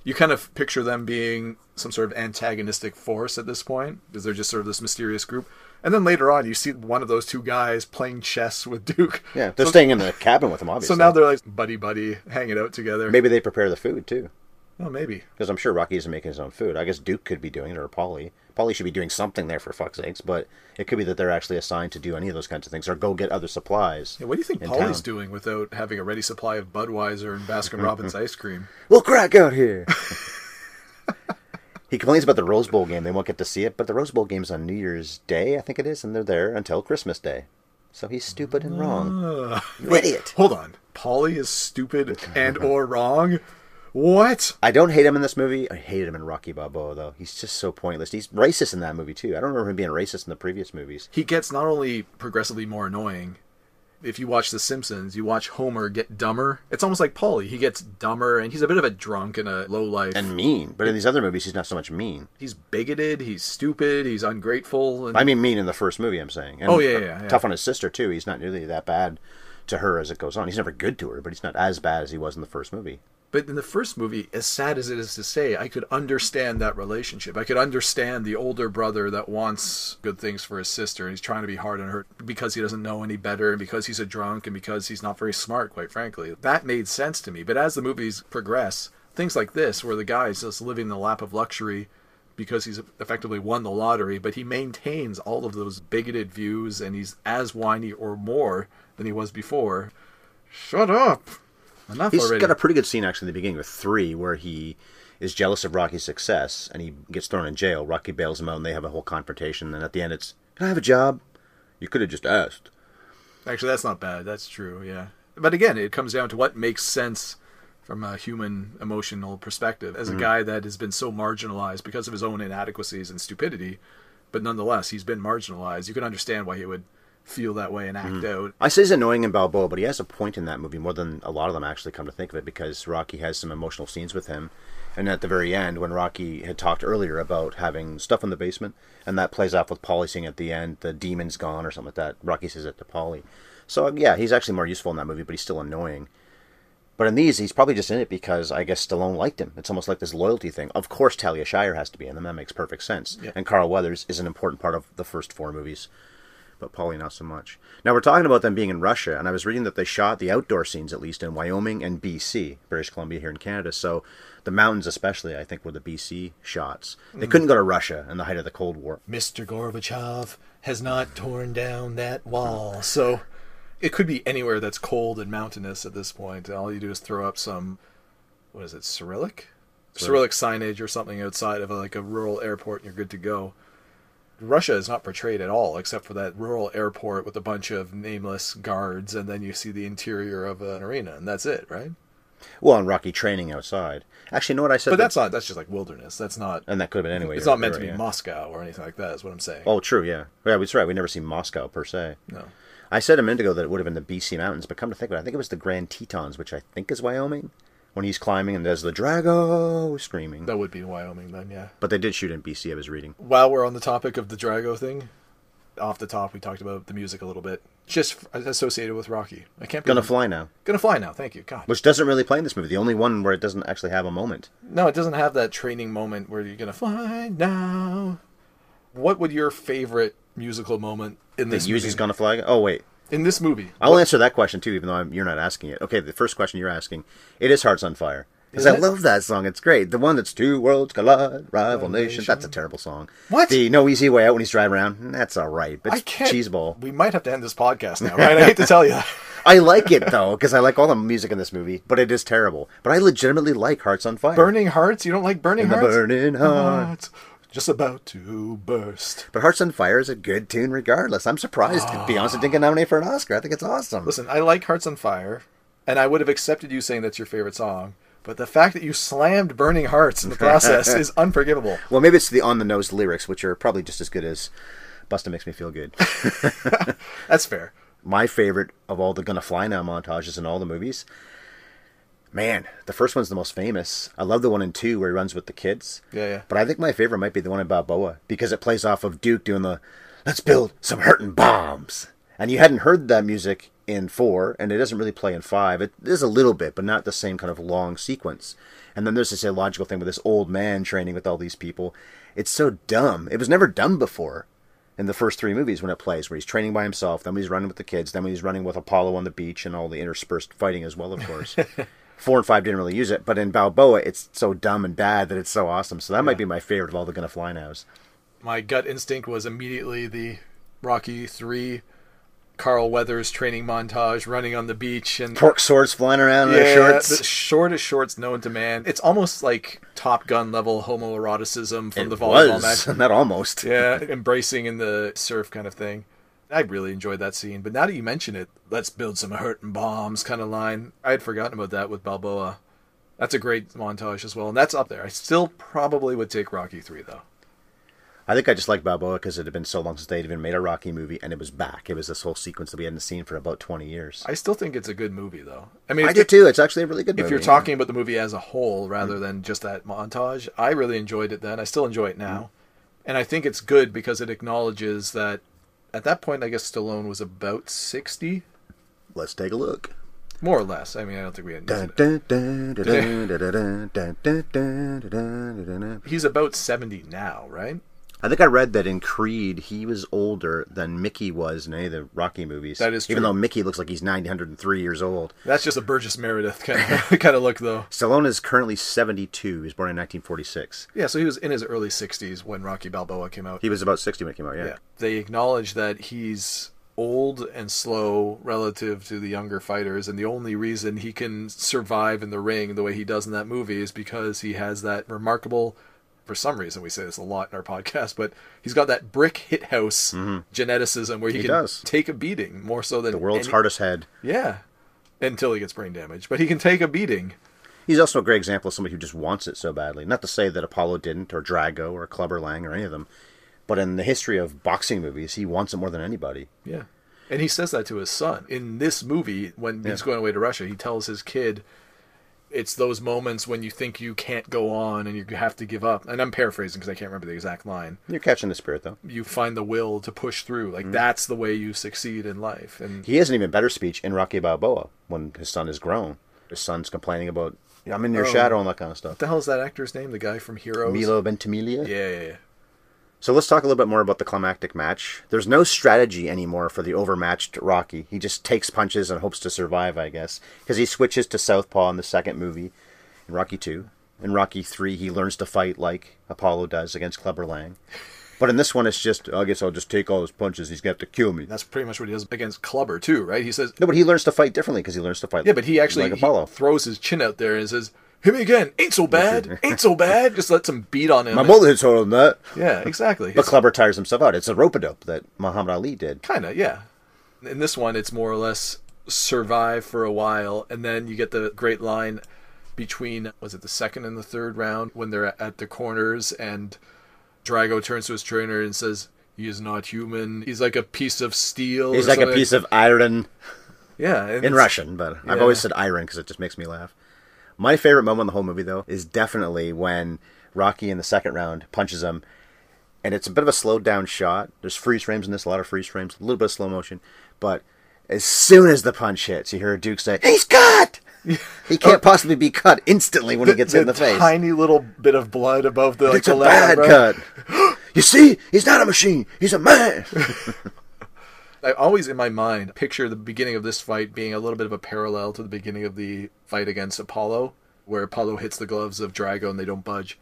You kind of picture them being some sort of antagonistic force at this point, because they're just sort of this mysterious group. And then later on, you see one of those two guys playing chess with Duke. [laughs] Yeah, they're So- staying in the cabin with him, obviously. So now they're like buddy buddy, hanging out together. maybe they prepare the food too, Oh, maybe. because I'm sure Rocky isn't making his own food. I guess Duke could be doing it, or Paulie. Paulie should be doing something there for fuck's sakes. But it could be that they're actually assigned to do any of those kinds of things, or go get other supplies. Yeah, what do you think town. doing without having a ready supply of Budweiser and Baskin Robbins ice cream? [laughs] We'll crack out here. he complains about the Rose Bowl game. They won't get to see it, but the Rose Bowl game's on New Year's Day, I think it is, and they're there until Christmas Day. So he's stupid and wrong. You idiot. Hold on, Paulie is stupid and or wrong. What? I don't hate him in this movie. I hated him in Rocky Balboa, though. He's just so pointless. He's racist in that movie, too. I don't remember him being racist in the previous movies. He gets not only progressively more annoying. If you watch The Simpsons, you watch Homer get dumber. It's almost like Paulie. He gets dumber, and he's a bit of a drunk and a low life. And mean. But in these other movies, he's not so much mean. he's bigoted. He's stupid. He's ungrateful. And I mean, mean in the first movie, I'm saying. And Oh, yeah, yeah, yeah. Tough on his sister, too. He's not nearly that bad to her as it goes on. He's never good to her, but he's not as bad as he was in the first movie. But in the first movie, as sad as it is to say, I could understand that relationship. I could understand the older brother that wants good things for his sister and he's trying to be hard on her because he doesn't know any better and because he's a drunk and because he's not very smart, quite frankly. That made sense to me. But as the movies progress, things like this, where the guy's just living the lap of luxury because he's effectively won the lottery, but he maintains all of those bigoted views and he's as whiny or more than he was before. Shut up! Enough He's already. got a pretty good scene, actually, in the beginning with three, where he is jealous of Rocky's success and he gets thrown in jail. Rocky bails him out and they have a whole confrontation. And at the end, it's, Can I have a job? You could have just asked. Actually, that's not bad. That's true. Yeah. But again, it comes down to what makes sense from a human emotional perspective. As a mm-hmm. guy that has been so marginalized because of his own inadequacies and stupidity, but nonetheless, he's been marginalized. You can understand why he would feel that way and act mm-hmm. out. I say he's annoying in Balboa, but he has a point in that movie more than a lot of them actually come to think of it because Rocky has some emotional scenes with him. And at the very end, when Rocky had talked earlier about having stuff in the basement, and that plays off with Paulie saying at the end, the demon's gone or something like that. Rocky says it to Paulie. So, yeah, he's actually more useful in that movie, but he's still annoying. But in these, he's probably just in it because I guess Stallone liked him. It's almost like this loyalty thing. Of course, Talia Shire has to be in them. That makes perfect sense. And Carl Weathers is an important part of the first four movies. But Paulie not so much. Now we're talking about them being in Russia, and I was reading that they shot the outdoor scenes at least in Wyoming and BC, British Columbia here in Canada. So the mountains, especially, I think, were the BC shots. They mm. couldn't go to Russia in the height of the Cold War. Mr. Gorbachev has not torn down that wall. So it could be anywhere that's cold and mountainous at this point. All you do is throw up some, what is it, Cyrillic? Cyrillic signage or something outside of like a rural airport and you're good to go. Russia is not portrayed at all except for that rural airport with a bunch of nameless guards and then you see the interior of an arena and that's it, right? Well, and Rocky training outside. Actually, you know what I said? But that- that's not that's just like wilderness. That's not and that could have been anyway. it's not meant to be yeah. Moscow or anything like that is what I'm saying. Oh, true, yeah. Yeah, that's right. We never see Moscow per se. No. I said a minute ago that it would have been the BC mountains, but come to think of it, I think it was the Grand Tetons, which I think is Wyoming, when he's climbing and there's the Drago screaming. That would be Wyoming then, yeah. But they did shoot in BC. I was reading. while we're on the topic of the Drago thing, off the top, we talked about the music a little bit, just associated with Rocky. I can't Gonna fly now, Gonna fly now. Thank you, God. which doesn't really play in this movie. The only one where it doesn't actually have a moment. No, it doesn't have that training moment where you're gonna fly now. What would your favorite musical moment in The this movie? gonna fly. Oh wait, in this movie? I'll answer that question too, even though I'm, you're not asking it. Okay, the first question you're asking, it is Hearts on Fire. Because I it? love that song. It's great. The one that's two worlds collide, rival nation. That's a terrible song. What? The No Easy Way Out when he's driving around. That's all right, but I can't. cheeseball. We might have to end this podcast now, right? I hate to tell you. [laughs] I like it though because I like all the music in this movie, but it is terrible. But I legitimately like Hearts on Fire. Burning Hearts. You don't like Burning Hearts? burning heart. Hearts just about to burst. But Hearts on Fire is a good tune regardless. I'm surprised ah. Beyonce didn't get nominated for an Oscar. I think it's awesome. Listen, I like Hearts on Fire, and I would have accepted you saying that's your favorite song, but the fact that you slammed Burning Hearts in the process [laughs] is unforgivable. Well, maybe it's the on the nose lyrics, which are probably just as good as Busta Makes Me Feel Good. [laughs] That's fair. My favorite of all the Gonna Fly Now montages in all the movies. Man, the first one's the most famous. I love the one in two where he runs with the kids. Yeah, yeah. But I think my favorite might be the one in Balboa because it plays off of Duke doing the "Let's build some hurting bombs." And you hadn't heard that music in four, and it doesn't really play in five. It is a little bit, but not the same kind of long sequence. And then there's this illogical thing with this old man training with all these people. It's so dumb. It was never done before in the first three movies when it plays, where he's training by himself, then when he's running with the kids, then when he's running with Apollo on the beach, and all the interspersed fighting as well, of course. [laughs] Four and five didn't really use it, but in Balboa, it's so dumb and bad that it's so awesome. So that might be my favorite of all the Gonna Fly Nows. My gut instinct was immediately the Rocky 3 Carl Weathers training montage running on the beach and Pork swords flying around in yeah, their shorts. the shortest shorts known to man. It's almost like Top Gun level homoeroticism from it the volleyball was, match. [laughs] not almost. yeah, embracing in the surf kind of thing. I really enjoyed that scene. But now that you mention it, let's build some hurting bombs kind of line. I had forgotten about that with Balboa. That's a great montage as well, and that's up there. I still probably would take Rocky three though. I think I just like Balboa because it had been so long since they'd even made a Rocky movie, and it was back. It was this whole sequence that we hadn't seen for about 20 years. I still think it's a good movie though. I mean, I did too. It's actually a really good if movie. you're talking about the movie as a whole rather mm. than just that montage, I really enjoyed it then. I still enjoy it mm-hmm. now. And I think it's good because it acknowledges that at that point, I guess Stallone was about 60. Let's take a look. More or less. I mean, I don't think we had. He's about 70 now, right? I think I read that in Creed he was older than Mickey was in any of the Rocky movies. That is Even though Mickey looks like he's 903 years old. That's just a Burgess Meredith kind of, [laughs] kind of look, though. Stallone is currently 72. He was born in 1946. Yeah, so he was in his early 60s when Rocky Balboa came out. He was about 60 when he came out, yeah. Yeah. They acknowledge that he's old and slow relative to the younger fighters, and the only reason he can survive in the ring the way he does in that movie is because he has that remarkable. For some reason, we say this a lot in our podcast, but he's got that brick hit house geneticism where he, Mm-hmm. He can does. take a beating more so than The world's any- hardest head. Yeah, until he gets brain damage, but he can take a beating. He's also a great example of somebody who just wants it so badly. Not to say that Apollo didn't, or Drago, or Clubber Lang, or any of them, but in the history of boxing movies, he wants it more than anybody. Yeah. And he says that to his son. In this movie, when he's going away to Russia, he tells his kid, it's those moments when you think you can't go on and you have to give up. And I'm paraphrasing because I can't remember the exact line. You're catching the spirit, though. You find the will to push through. Like, mm-hmm. that's the way you succeed in life. And He has an even better speech in Rocky Balboa when his son is grown. His son's complaining about, I'm in your Oh. shadow and that kind of stuff. what the hell is that actor's name? The guy from Heroes? Milo Ventimiglia? Yeah, yeah, yeah. So let's talk a little bit more about the climactic match. There's no strategy anymore for the overmatched Rocky. He just takes punches and hopes to survive, I guess, because he switches to southpaw in the second movie, in Rocky Two. In Rocky Three, he learns to fight like Apollo does against Clubber Lang. But in this one, it's just, I guess I'll just take all his punches. He's going to have to kill me. That's pretty much what he does against Clubber too, right? He says, No, but he learns to fight differently because he learns to fight. yeah, but he actually like he Apollo. throws his chin out there and says, "Hit me again, ain't so bad, [laughs] ain't so bad." Just let some beat on him. My bullet hits harder than that. Yeah, exactly. But Clubber tires himself out. It's a rope a dope that Muhammad Ali did. Kind of, yeah. In this one, it's more or less survive for a while, and then you get the great line between was it the second and the third round when they're at the corners, and Drago turns to his trainer and says, "He is not human. He's like a piece of steel." He's like a piece of iron yeah in Russian, but I've always said iron because it just makes me laugh. My favorite moment in the whole movie, though, is definitely when Rocky in the second round punches him, and it's a bit of a slowed down shot. There's freeze frames in this, a lot of freeze frames, a little bit of slow motion, but as soon as the punch hits, you hear Duke say, "He's cut." [laughs] He can't possibly be cut instantly when he gets hit in the face. Tiny little bit of blood above the like It's the a bad cut. [gasps] you see, he's not a machine. He's a man. [laughs] I always in my mind picture the beginning of this fight being a little bit of a parallel to the beginning of the fight against Apollo, where Apollo hits the gloves of Drago and they don't budge.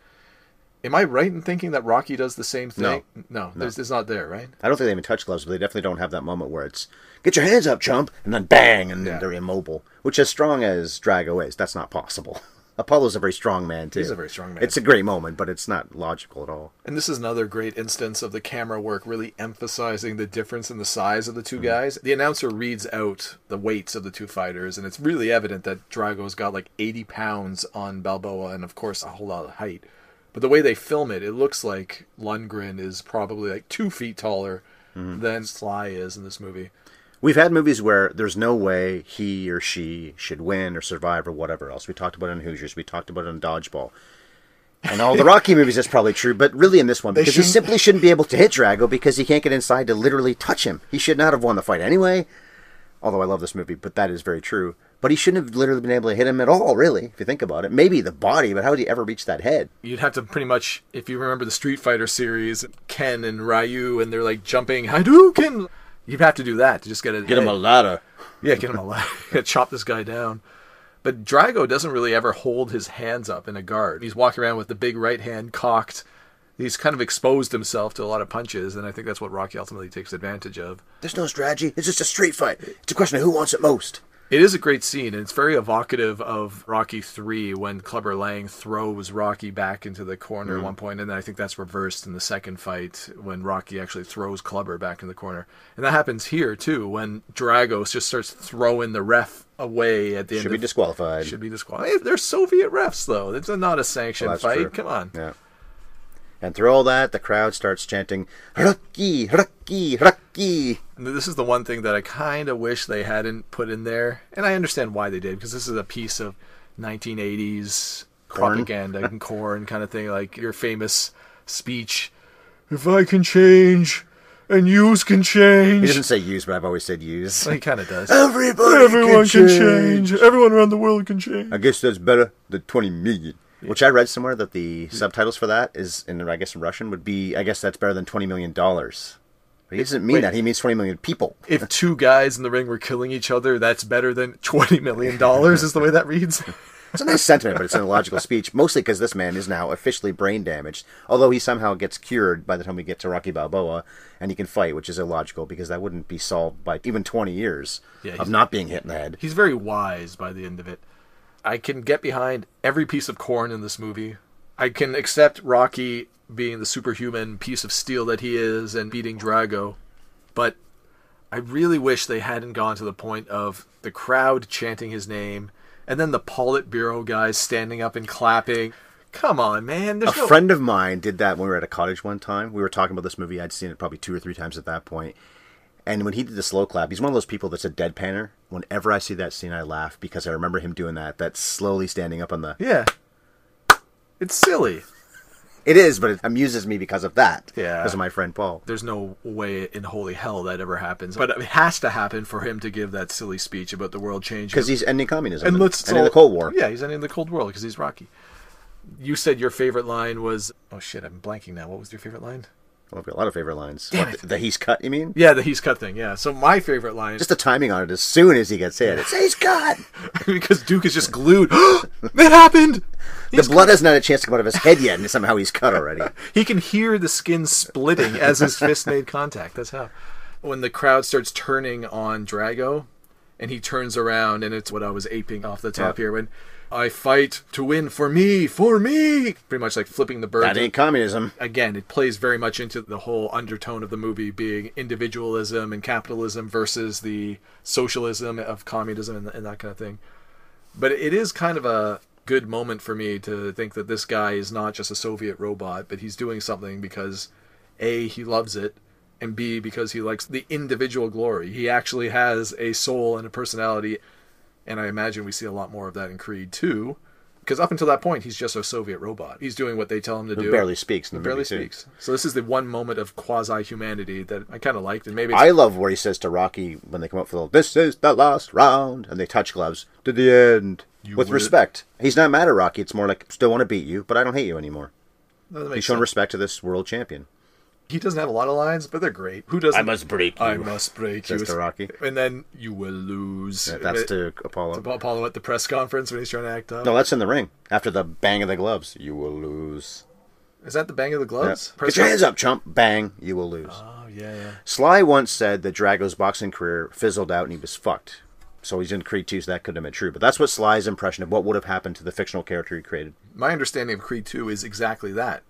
Am I right in thinking that Rocky does the same thing? No, There's, it's not there, right? I don't think they even touch gloves, but they definitely don't have that moment where it's "Get your hands up, chump," and then bang, and Yeah. they're immobile. Which, as strong as Drago is, that's not possible. [laughs] Apollo's a very strong man too. He's a very strong man. It's a great moment, but it's not logical at all. And this is another great instance of the camera work really emphasizing the difference in the size of the 2 hmm. guys. The announcer reads out the weights of the two fighters, and it's really evident that Drago's got like 80 pounds on Balboa, and of course a whole lot of height. But the way they film it, it looks like Lundgren is probably like two feet taller hmm. than Sly is in this movie. We've had movies where there's no way he or she should win or survive or whatever else. We talked about it in Hoosiers. We talked about it in Dodgeball. And all the Rocky movies, that's probably true, but really in this one, because he shouldn't- simply shouldn't be able to hit Drago because he can't get inside to literally touch him. He should not have won the fight anyway. Although I love this movie, but that is very true. But he shouldn't have literally been able to hit him at all, really, if you think about it. Maybe the body, but how would he ever reach that head? You'd have to pretty much, if you remember the Street Fighter series, Ken and Ryu, and they're like jumping Hadouken. You'd have to do that to just get it. ladder. Yeah, get him a ladder. [laughs] Chop this guy down. But Drago doesn't really ever hold his hands up in a guard. He's walking around with the big right hand cocked. He's kind of exposed himself to a lot of punches, and I think that's what Rocky ultimately takes advantage of. There's no strategy. It's just a street fight. It's a question of who wants it most. It is a great scene, and it's very evocative of Rocky 3 when Clubber Lang throws Rocky back into the corner at mm-hmm. one point, and then I think that's reversed in the second fight when Rocky actually throws Clubber back in the corner. And that happens here, too, when Drago just starts throwing the ref away at the end Should be of disqualified. should be disqualified. Hey, they're Soviet refs, though. It's not a sanctioned Well, fight. true. Come on. Yeah. And through all that, the crowd starts chanting, Rocky, Rocky, Rocky. And This is the one thing that I kind of wish they hadn't put in there, and I understand why they did because this is a piece of 1980s Corn. propaganda and corn kind of thing, like your famous speech. If I can change, and yous can change. He change. doesn't say use, but I've always said use. Well, he kind of does. Everybody Everyone can change. Everyone around the world can change. I guess that's better than 20 million. Which I read somewhere that the subtitles for that is, in I guess in Russian, would be, I guess that's better than 20 million dollars. He doesn't mean Wait. that. He means 20 million people. If [laughs] two guys in the ring were killing each other, that's better than twenty million dollars. Is the way that reads. [laughs] It's a nice sentiment, but it's an illogical speech, mostly because this man is now officially brain damaged. Although he somehow gets cured by the time we get to Rocky Balboa, and he can fight, which is illogical because that wouldn't be solved by even 20 years Yeah, of not being hit in the head. He's very wise by the end of it. I can get behind every piece of corn in this movie. I can accept Rocky being the superhuman piece of steel that he is and beating Drago, but I really wish they hadn't gone to the point of the crowd chanting his name and then the Politburo guys standing up and clapping. Come on, man. A no friend of mine did that when we were at a cottage one time. We were talking about this movie. I'd seen it probably two or three times at that point. And when he did the slow clap, he's one of those people that's a deadpanner. Whenever I see that scene, I laugh because I remember him doing that. That slowly standing up on the. Yeah. It's silly. It is, but it amuses me because of that. Yeah. Because of my friend Paul. there's no way in holy hell that ever happens. But it has to happen for him to give that silly speech about the world changing. Because he's ending communism. and let's ending the Cold War. Yeah, he's ending the Cold War because he's Rocky. You said your favorite line was oh shit, I'm blanking now. What was your favorite line? Well, I've got a lot of favorite lines. Damn What, the, the he's cut, you mean? Yeah, the he's cut thing. Yeah. So my favorite line, Just the timing on it. As soon as he gets hit, it's he's cut. [laughs] because Duke is just glued. [gasps] it happened. The blood hasn't had a chance to come out of his head yet, and somehow he's cut already. [laughs] He can hear the skin splitting as his fist made contact. That's how. When the crowd starts turning on Drago, and he turns around, and it's what I was aping off the top Yeah. here. When I fight to win for me, for me, pretty much like flipping the bird. That ain't communism. again, it plays very much into the whole undertone of the movie being individualism and capitalism versus the socialism of communism and, and that kind of thing. But it is kind of a good moment for me to think that this guy is not just a Soviet robot, but he's doing something because A, he loves it, and B, because he likes the individual glory. He actually has a soul and a personality, and I imagine we see a lot more of that in Creed 2. Because up until that point, he's just a Soviet robot. He's doing what they tell him to Who do. barely speaks in the barely movie, too. speaks. So this is the one moment of quasi humanity that I kind of liked, and maybe I love where he says to Rocky when they come up for the "This is the last round," and they touch gloves to the end with would- respect. He's not mad at Rocky. It's more like still want to beat you, but I don't hate you anymore. He's sense. respect to this world champion. He doesn't have a lot of lines, but they're great. Who doesn't? I must break you. I must break Says you. to Rocky. and then you will lose. Yeah, that's It- to Apollo. to Apollo at the press conference when he's trying to act up. No, that's in the ring after the bang of the gloves. You will lose. Is that the bang of the Yeah. gloves? Get your hands up, chump! Bang! You will lose. Oh yeah, yeah. Sly once said that Drago's boxing career fizzled out and he was fucked. So he's in Creed 2, so that couldn't have been true. But that's what Sly's impression of what would have happened to the fictional character he created. My understanding of Creed 2 is exactly that.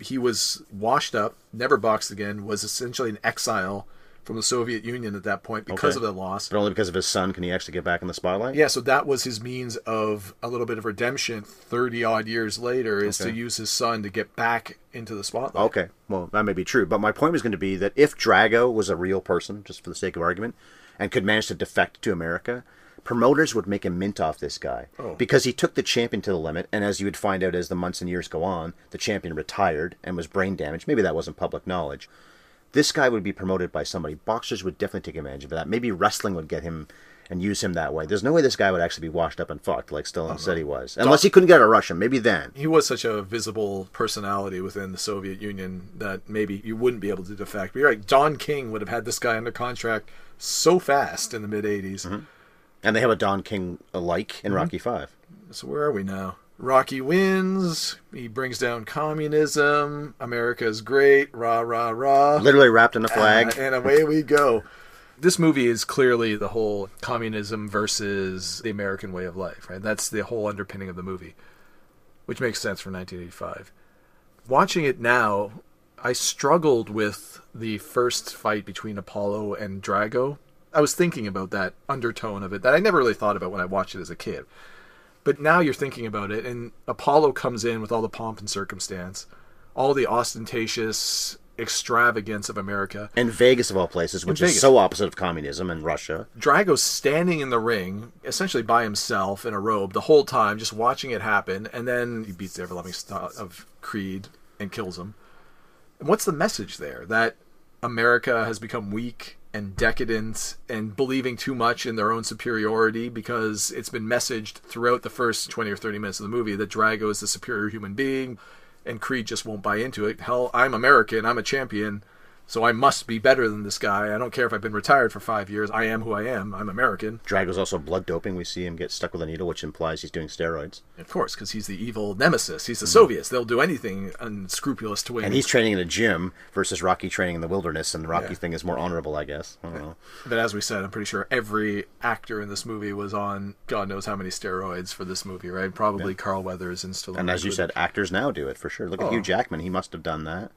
He was washed up, never boxed again, was essentially an exile from the Soviet Union at that point because Okay. of the loss. But only because of his son can he actually get back in the spotlight? Yeah, so that was his means of a little bit of redemption 30 odd years later is Okay. to use his son to get back into the spotlight. Okay, well, that may be true. But my point was going to be that if Drago was a real person, just for the sake of argument, and could manage to defect to America, promoters would make a mint off this guy. Oh. Because he took the champion to the limit, and as you would find out as the months and years go on, the champion retired and was brain damaged. Maybe that wasn't public knowledge. This guy would be promoted by somebody. Boxers would definitely take advantage of that. Maybe wrestling would get him and use him that way. There's no way this guy would actually be washed up and fucked like Stallone said he was. Unless he couldn't get out of Russia. Maybe then. He was such a visible personality within the Soviet Union that maybe you wouldn't be able to defect. But you're right, Don King would have had this guy under contract so fast in the mid 80s. Mm-hmm. And they have a Don King alike in Rocky Five. So where are we now? Rocky wins. He brings down communism. America's great. Rah, rah, rah. Literally wrapped in a flag. Uh, and away we go. This movie is clearly the whole communism versus the American way of life, right? That's the whole underpinning of the movie, which makes sense for 1985. Watching it now, I struggled with the first fight between Apollo and Drago. I was thinking about that undertone of it that I never really thought about when I watched it as a kid. But now you're thinking about it, and Apollo comes in with all the pomp and circumstance, all the ostentatious extravagance of America. And Vegas of all places, which is so opposite of communism and Russia. Drago's standing in the ring, essentially by himself in a robe the whole time, just watching it happen, and then he beats the ever loving st- of Creed and kills him. And what's the message there? That America has become weak and decadent and believing too much in their own superiority because it's been messaged throughout the first 20 or 30 minutes of the movie that Drago is the superior human being and Creed just won't buy into it. Hell, I'm American, I'm a champion, so I must be better than this guy. I don't care if I've been retired for five years. I am who I am. I'm American. Drago's also blood doping. We see him get stuck with a needle, which implies he's doing steroids. Of course, because he's the evil nemesis. He's the Soviets. They'll do anything unscrupulous to win. Mm-hmm. And he's training in a gym versus Rocky training in the wilderness, and the Rocky Yeah. thing is more honorable, I guess. I don't know. But as we said, I'm pretty sure every actor in this movie was on God knows how many steroids for this movie, right? Probably Carl Weathers and Stallone. And as you said, actors now do it for sure. Look at Oh. Hugh Jackman; he must have done that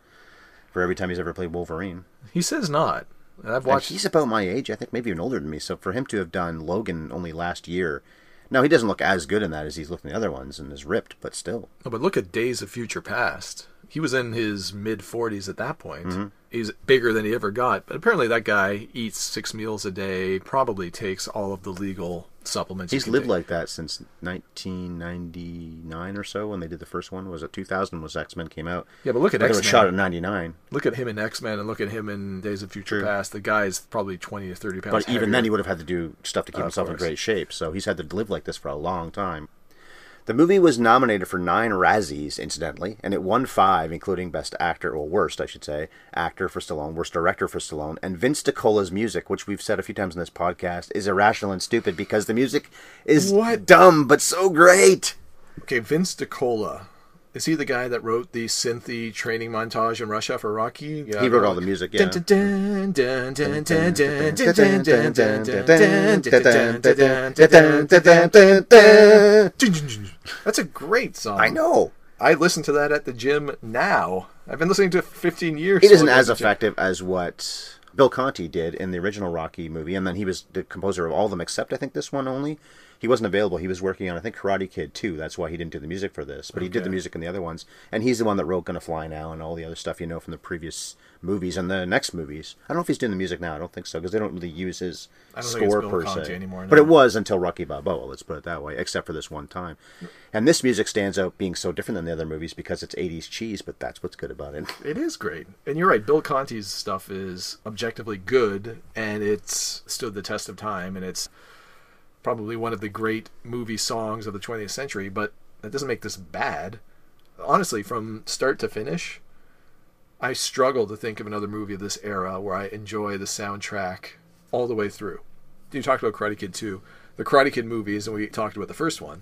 for every time he's ever played Wolverine. he says not. And I've And watched. he's about my age, I think, maybe even older than me. So for him to have done Logan only last year, now he doesn't look as good in that as he's looked in the other ones, and is ripped, but still. Oh, but look at Days of Future Past. He was in his mid 40s at that point. Mm-hmm. He's bigger than he ever got. But apparently, that guy eats six meals a day. Probably takes all of the legal supplements. He's lived take. like that since 1999 or so when they did the first one. Was it 2000 was X Men came out? Yeah, but look at But X-Men. shot in 99. Look at him in X Men and look at him in Days of Future True. Past. The guy's probably 20 to 30 pounds. But even heavier. then, he would have had to do stuff to keep Of himself in great shape. So he's had to live like this for a long time. The movie was nominated for nine Razzies, incidentally, and it won five, including Best Actor, or Worst, I should say, Actor for Stallone, Worst Director for Stallone, and Vince DiCola's music, which we've said a few times in this podcast, is irrational and stupid because the music is What? dumb but so great. Okay, Vince DiCola. Is he the guy that wrote the synthy training montage in Russia for Rocky? Yeah, he wrote all the music. Yeah. That's a great song. I know. I listen to that at the gym now. I've been listening to it for 15 years. It isn't as effective as what Bill Conti did in the original Rocky movie, and then he was the composer of all of them except I think this one only. He wasn't available. He was working on I think Karate Kid too. That's why he didn't do the music for this, but he did the music in the other ones. And he's the one that wrote "Gonna Fly Now" and all the other stuff you know from the previous movies and the next movies. I don't know if he's doing the music now. I don't think so because they don't really use his I don't think it's score per se anymore, But it was until Rocky Balboa. Let's put it that way. Except for this one time. And this music stands out being so different than the other movies because it's 80s cheese. But that's what's good about it. [laughs] It is great. And you're right, Bill Conti's stuff is objectively good and it's stood the test of time and it's probably one of the great movie songs of the 20th century, but that doesn't make this bad. Honestly, from start to finish, I struggle to think of another movie of this era where I enjoy the soundtrack all the way through. You talked about Karate Kid 2. The Karate Kid movies, and we talked about the first one,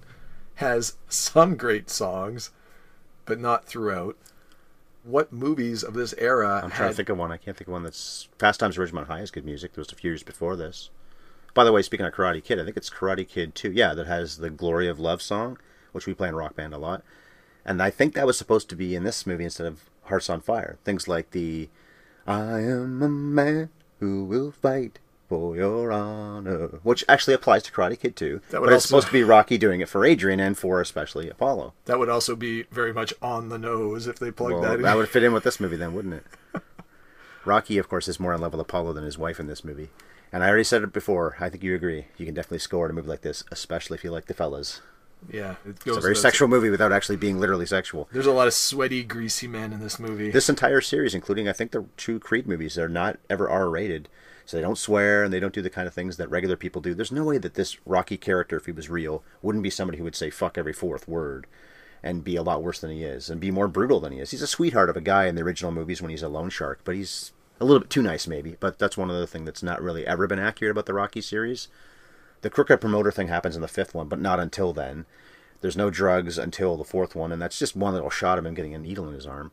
has some great songs, but not throughout what movies of this era I'm trying had to think of one. I can't think of one that's Fast Times at Ridgemont High is good music. There was a few years before this. By the way, speaking of Karate Kid, I think it's Karate Kid 2. Yeah, that has the Glory of Love song, which we play in Rock Band a lot. And I think that was supposed to be in this movie instead of Hearts on Fire. Things like the I am a man who will fight for your honor, which actually applies to Karate Kid 2. That would but it's supposed to be Rocky doing it for Adrian and for especially Apollo. that would also be very much on the nose if they plugged Well, that in. that would [laughs] fit in with this movie then, wouldn't it? [laughs] Rocky, of course, is more in love with Apollo than his wife in this movie. And I already said it before. I think you agree. You can definitely score at a movie like this, especially if you like the fellas. yeah, it It's a very sexual movie without actually being literally sexual. There's a lot of sweaty, greasy men in this movie. This entire series, including I think the two Creed movies, are not ever R rated. So they don't swear and they don't do the kind of things that regular people do. There's no way that this Rocky character, if he was real, wouldn't be somebody who would say fuck every fourth word and be a lot worse than he is and be more brutal than he is. He's a sweetheart of a guy in the original movies when he's a loan shark, but he's a little bit too nice maybe. But that's one other thing that's not really ever been accurate about the Rocky series. The crooked promoter thing happens in the fifth one, but not until then. There's no drugs until the fourth one, and that's just one little shot of him getting a needle in his arm.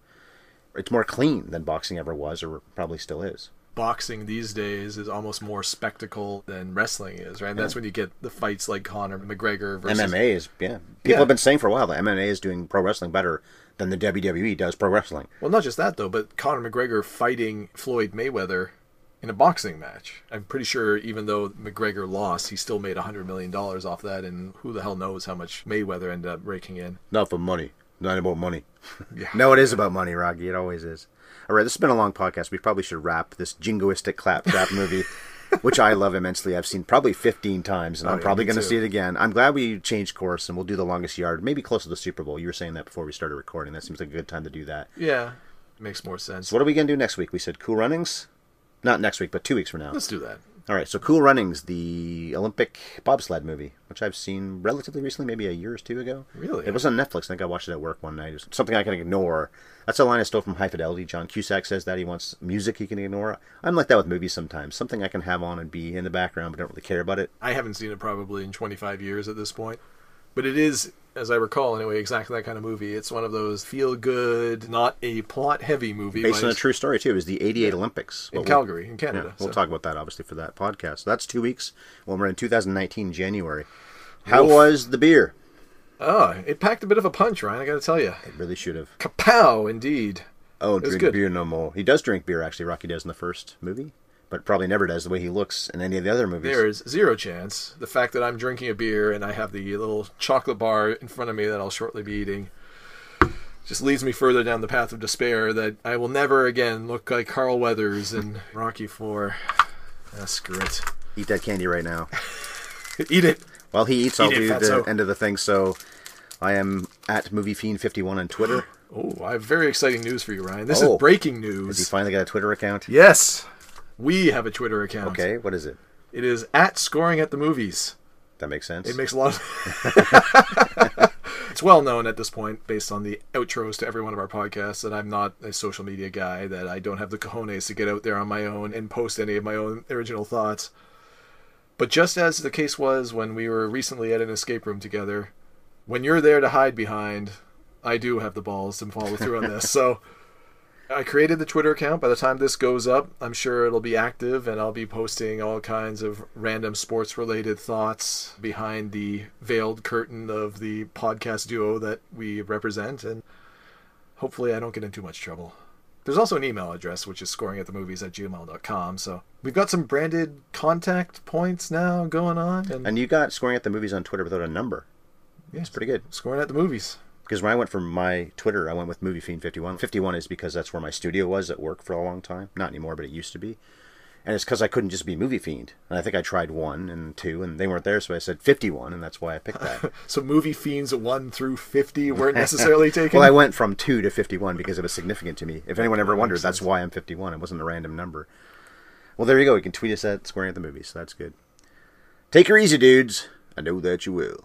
It's more clean than boxing ever was, or probably still is. Boxing these days is almost more spectacle than wrestling is, right? And that's when you get the fights like Conor McGregor versus MMA is yeah. People Yeah. have been saying for a while that MMA is doing pro wrestling better than the WWE does pro wrestling. Well, not just that though, but Conor McGregor fighting Floyd Mayweather in a boxing match. I'm pretty sure even though McGregor lost, he still made hundred million dollars off that, and who the hell knows how much Mayweather ended up raking in. Not for money. Not about money. [laughs] Yeah. No, it is about money, Rocky. It always is. All right, this has been a long podcast. We probably should wrap this jingoistic claptrap movie, [laughs] which I love immensely. I've seen probably 15 times, and Oh, I'm yeah, probably going to see it again. I'm glad we changed course, and we'll do the longest yard, maybe close to the Super Bowl. You were saying that before we started recording. That seems like a good time to do that. Yeah, makes more sense. So what are we going to do next week? We said Cool Runnings? Not next week, but two weeks from now. Let's do that. All right, so Cool Runnings, the Olympic bobsled movie, which I've seen relatively recently, maybe a year or two ago. Really? It was on Netflix. I think I watched it at work one night. It was something I can ignore. That's a line I stole from High Fidelity. John Cusack says that he wants music he can ignore. I'm like that with movies sometimes. Something I can have on and be in the background, but don't really care about it. I haven't seen it probably in 25 years at this point. But it is, as I recall anyway, exactly that kind of movie. It's one of those feel good, not a plot heavy movie. Based on a true story, too. It was the 88 Olympics. in we'll- Calgary, in Yeah, Canada. we'll so- talk about that, obviously, for that podcast. So that's two weeks when we're in 2019, January. How Wolf. was the beer? Oh, it packed a bit of a punch, Ryan, I gotta tell you. It really should have. Kapow, indeed. Oh, drink good. beer no more. He does drink beer, actually. Rocky does in the first movie, but probably never does the way he looks in any of the other movies. There is zero chance. The fact that I'm drinking a beer and I have the little chocolate bar in front of me that I'll shortly be eating just leads me further down the path of despair that I will never again look like Carl Weathers in [laughs] Rocky 4. Ah, screw it. Eat that candy right now. [laughs] Eat it. While he eats, I'll it, do the fatso. end of the thing. So I am at MovieFiend51 on Twitter. [gasps] Oh, I have very exciting news for you, Ryan. This Oh. is breaking news. Has he finally got a Twitter account? Yes, we have a Twitter account. Okay, what is it? It is at Scoring at the Movies. That makes sense. It makes a lot. Of... [laughs] It's well known at this point, based on the outros to every one of our podcasts, that I'm not a social media guy, that I don't have the cojones to get out there on my own and post any of my own original thoughts. But just as the case was when we were recently at an escape room together, when you're there to hide behind, I do have the balls to follow through on this. [laughs] So I created the Twitter account. By the time this goes up, I'm sure it'll be active and I'll be posting all kinds of random sports related thoughts behind the veiled curtain of the podcast duo that we represent. And hopefully, I don't get in too much trouble. There's also an email address, which is scoring at the movies at gmail.com. So we've got some branded contact points now going on. And, And you got scoring at the movies on Twitter without a number. yeah, It's pretty good. Scoring at the movies. Because when I went from my Twitter, I went with Movie Fiend 51. 51 is because that's where my studio was at work for a long time. Not anymore, but it used to be. And it's because I couldn't just be Movie Fiend. And I think I tried one and two, and they weren't there, so I said 51, and that's why I picked that. [laughs] So movie fiends 1 through 50 weren't necessarily [laughs] taken. well, I went from two to 51 because it was significant to me. If anyone ever wondered, that's why I'm 51. It wasn't a random number. Well, there you go. You can tweet us at Squaring at the Movies. So that's good. Take her easy, dudes. I know that you will.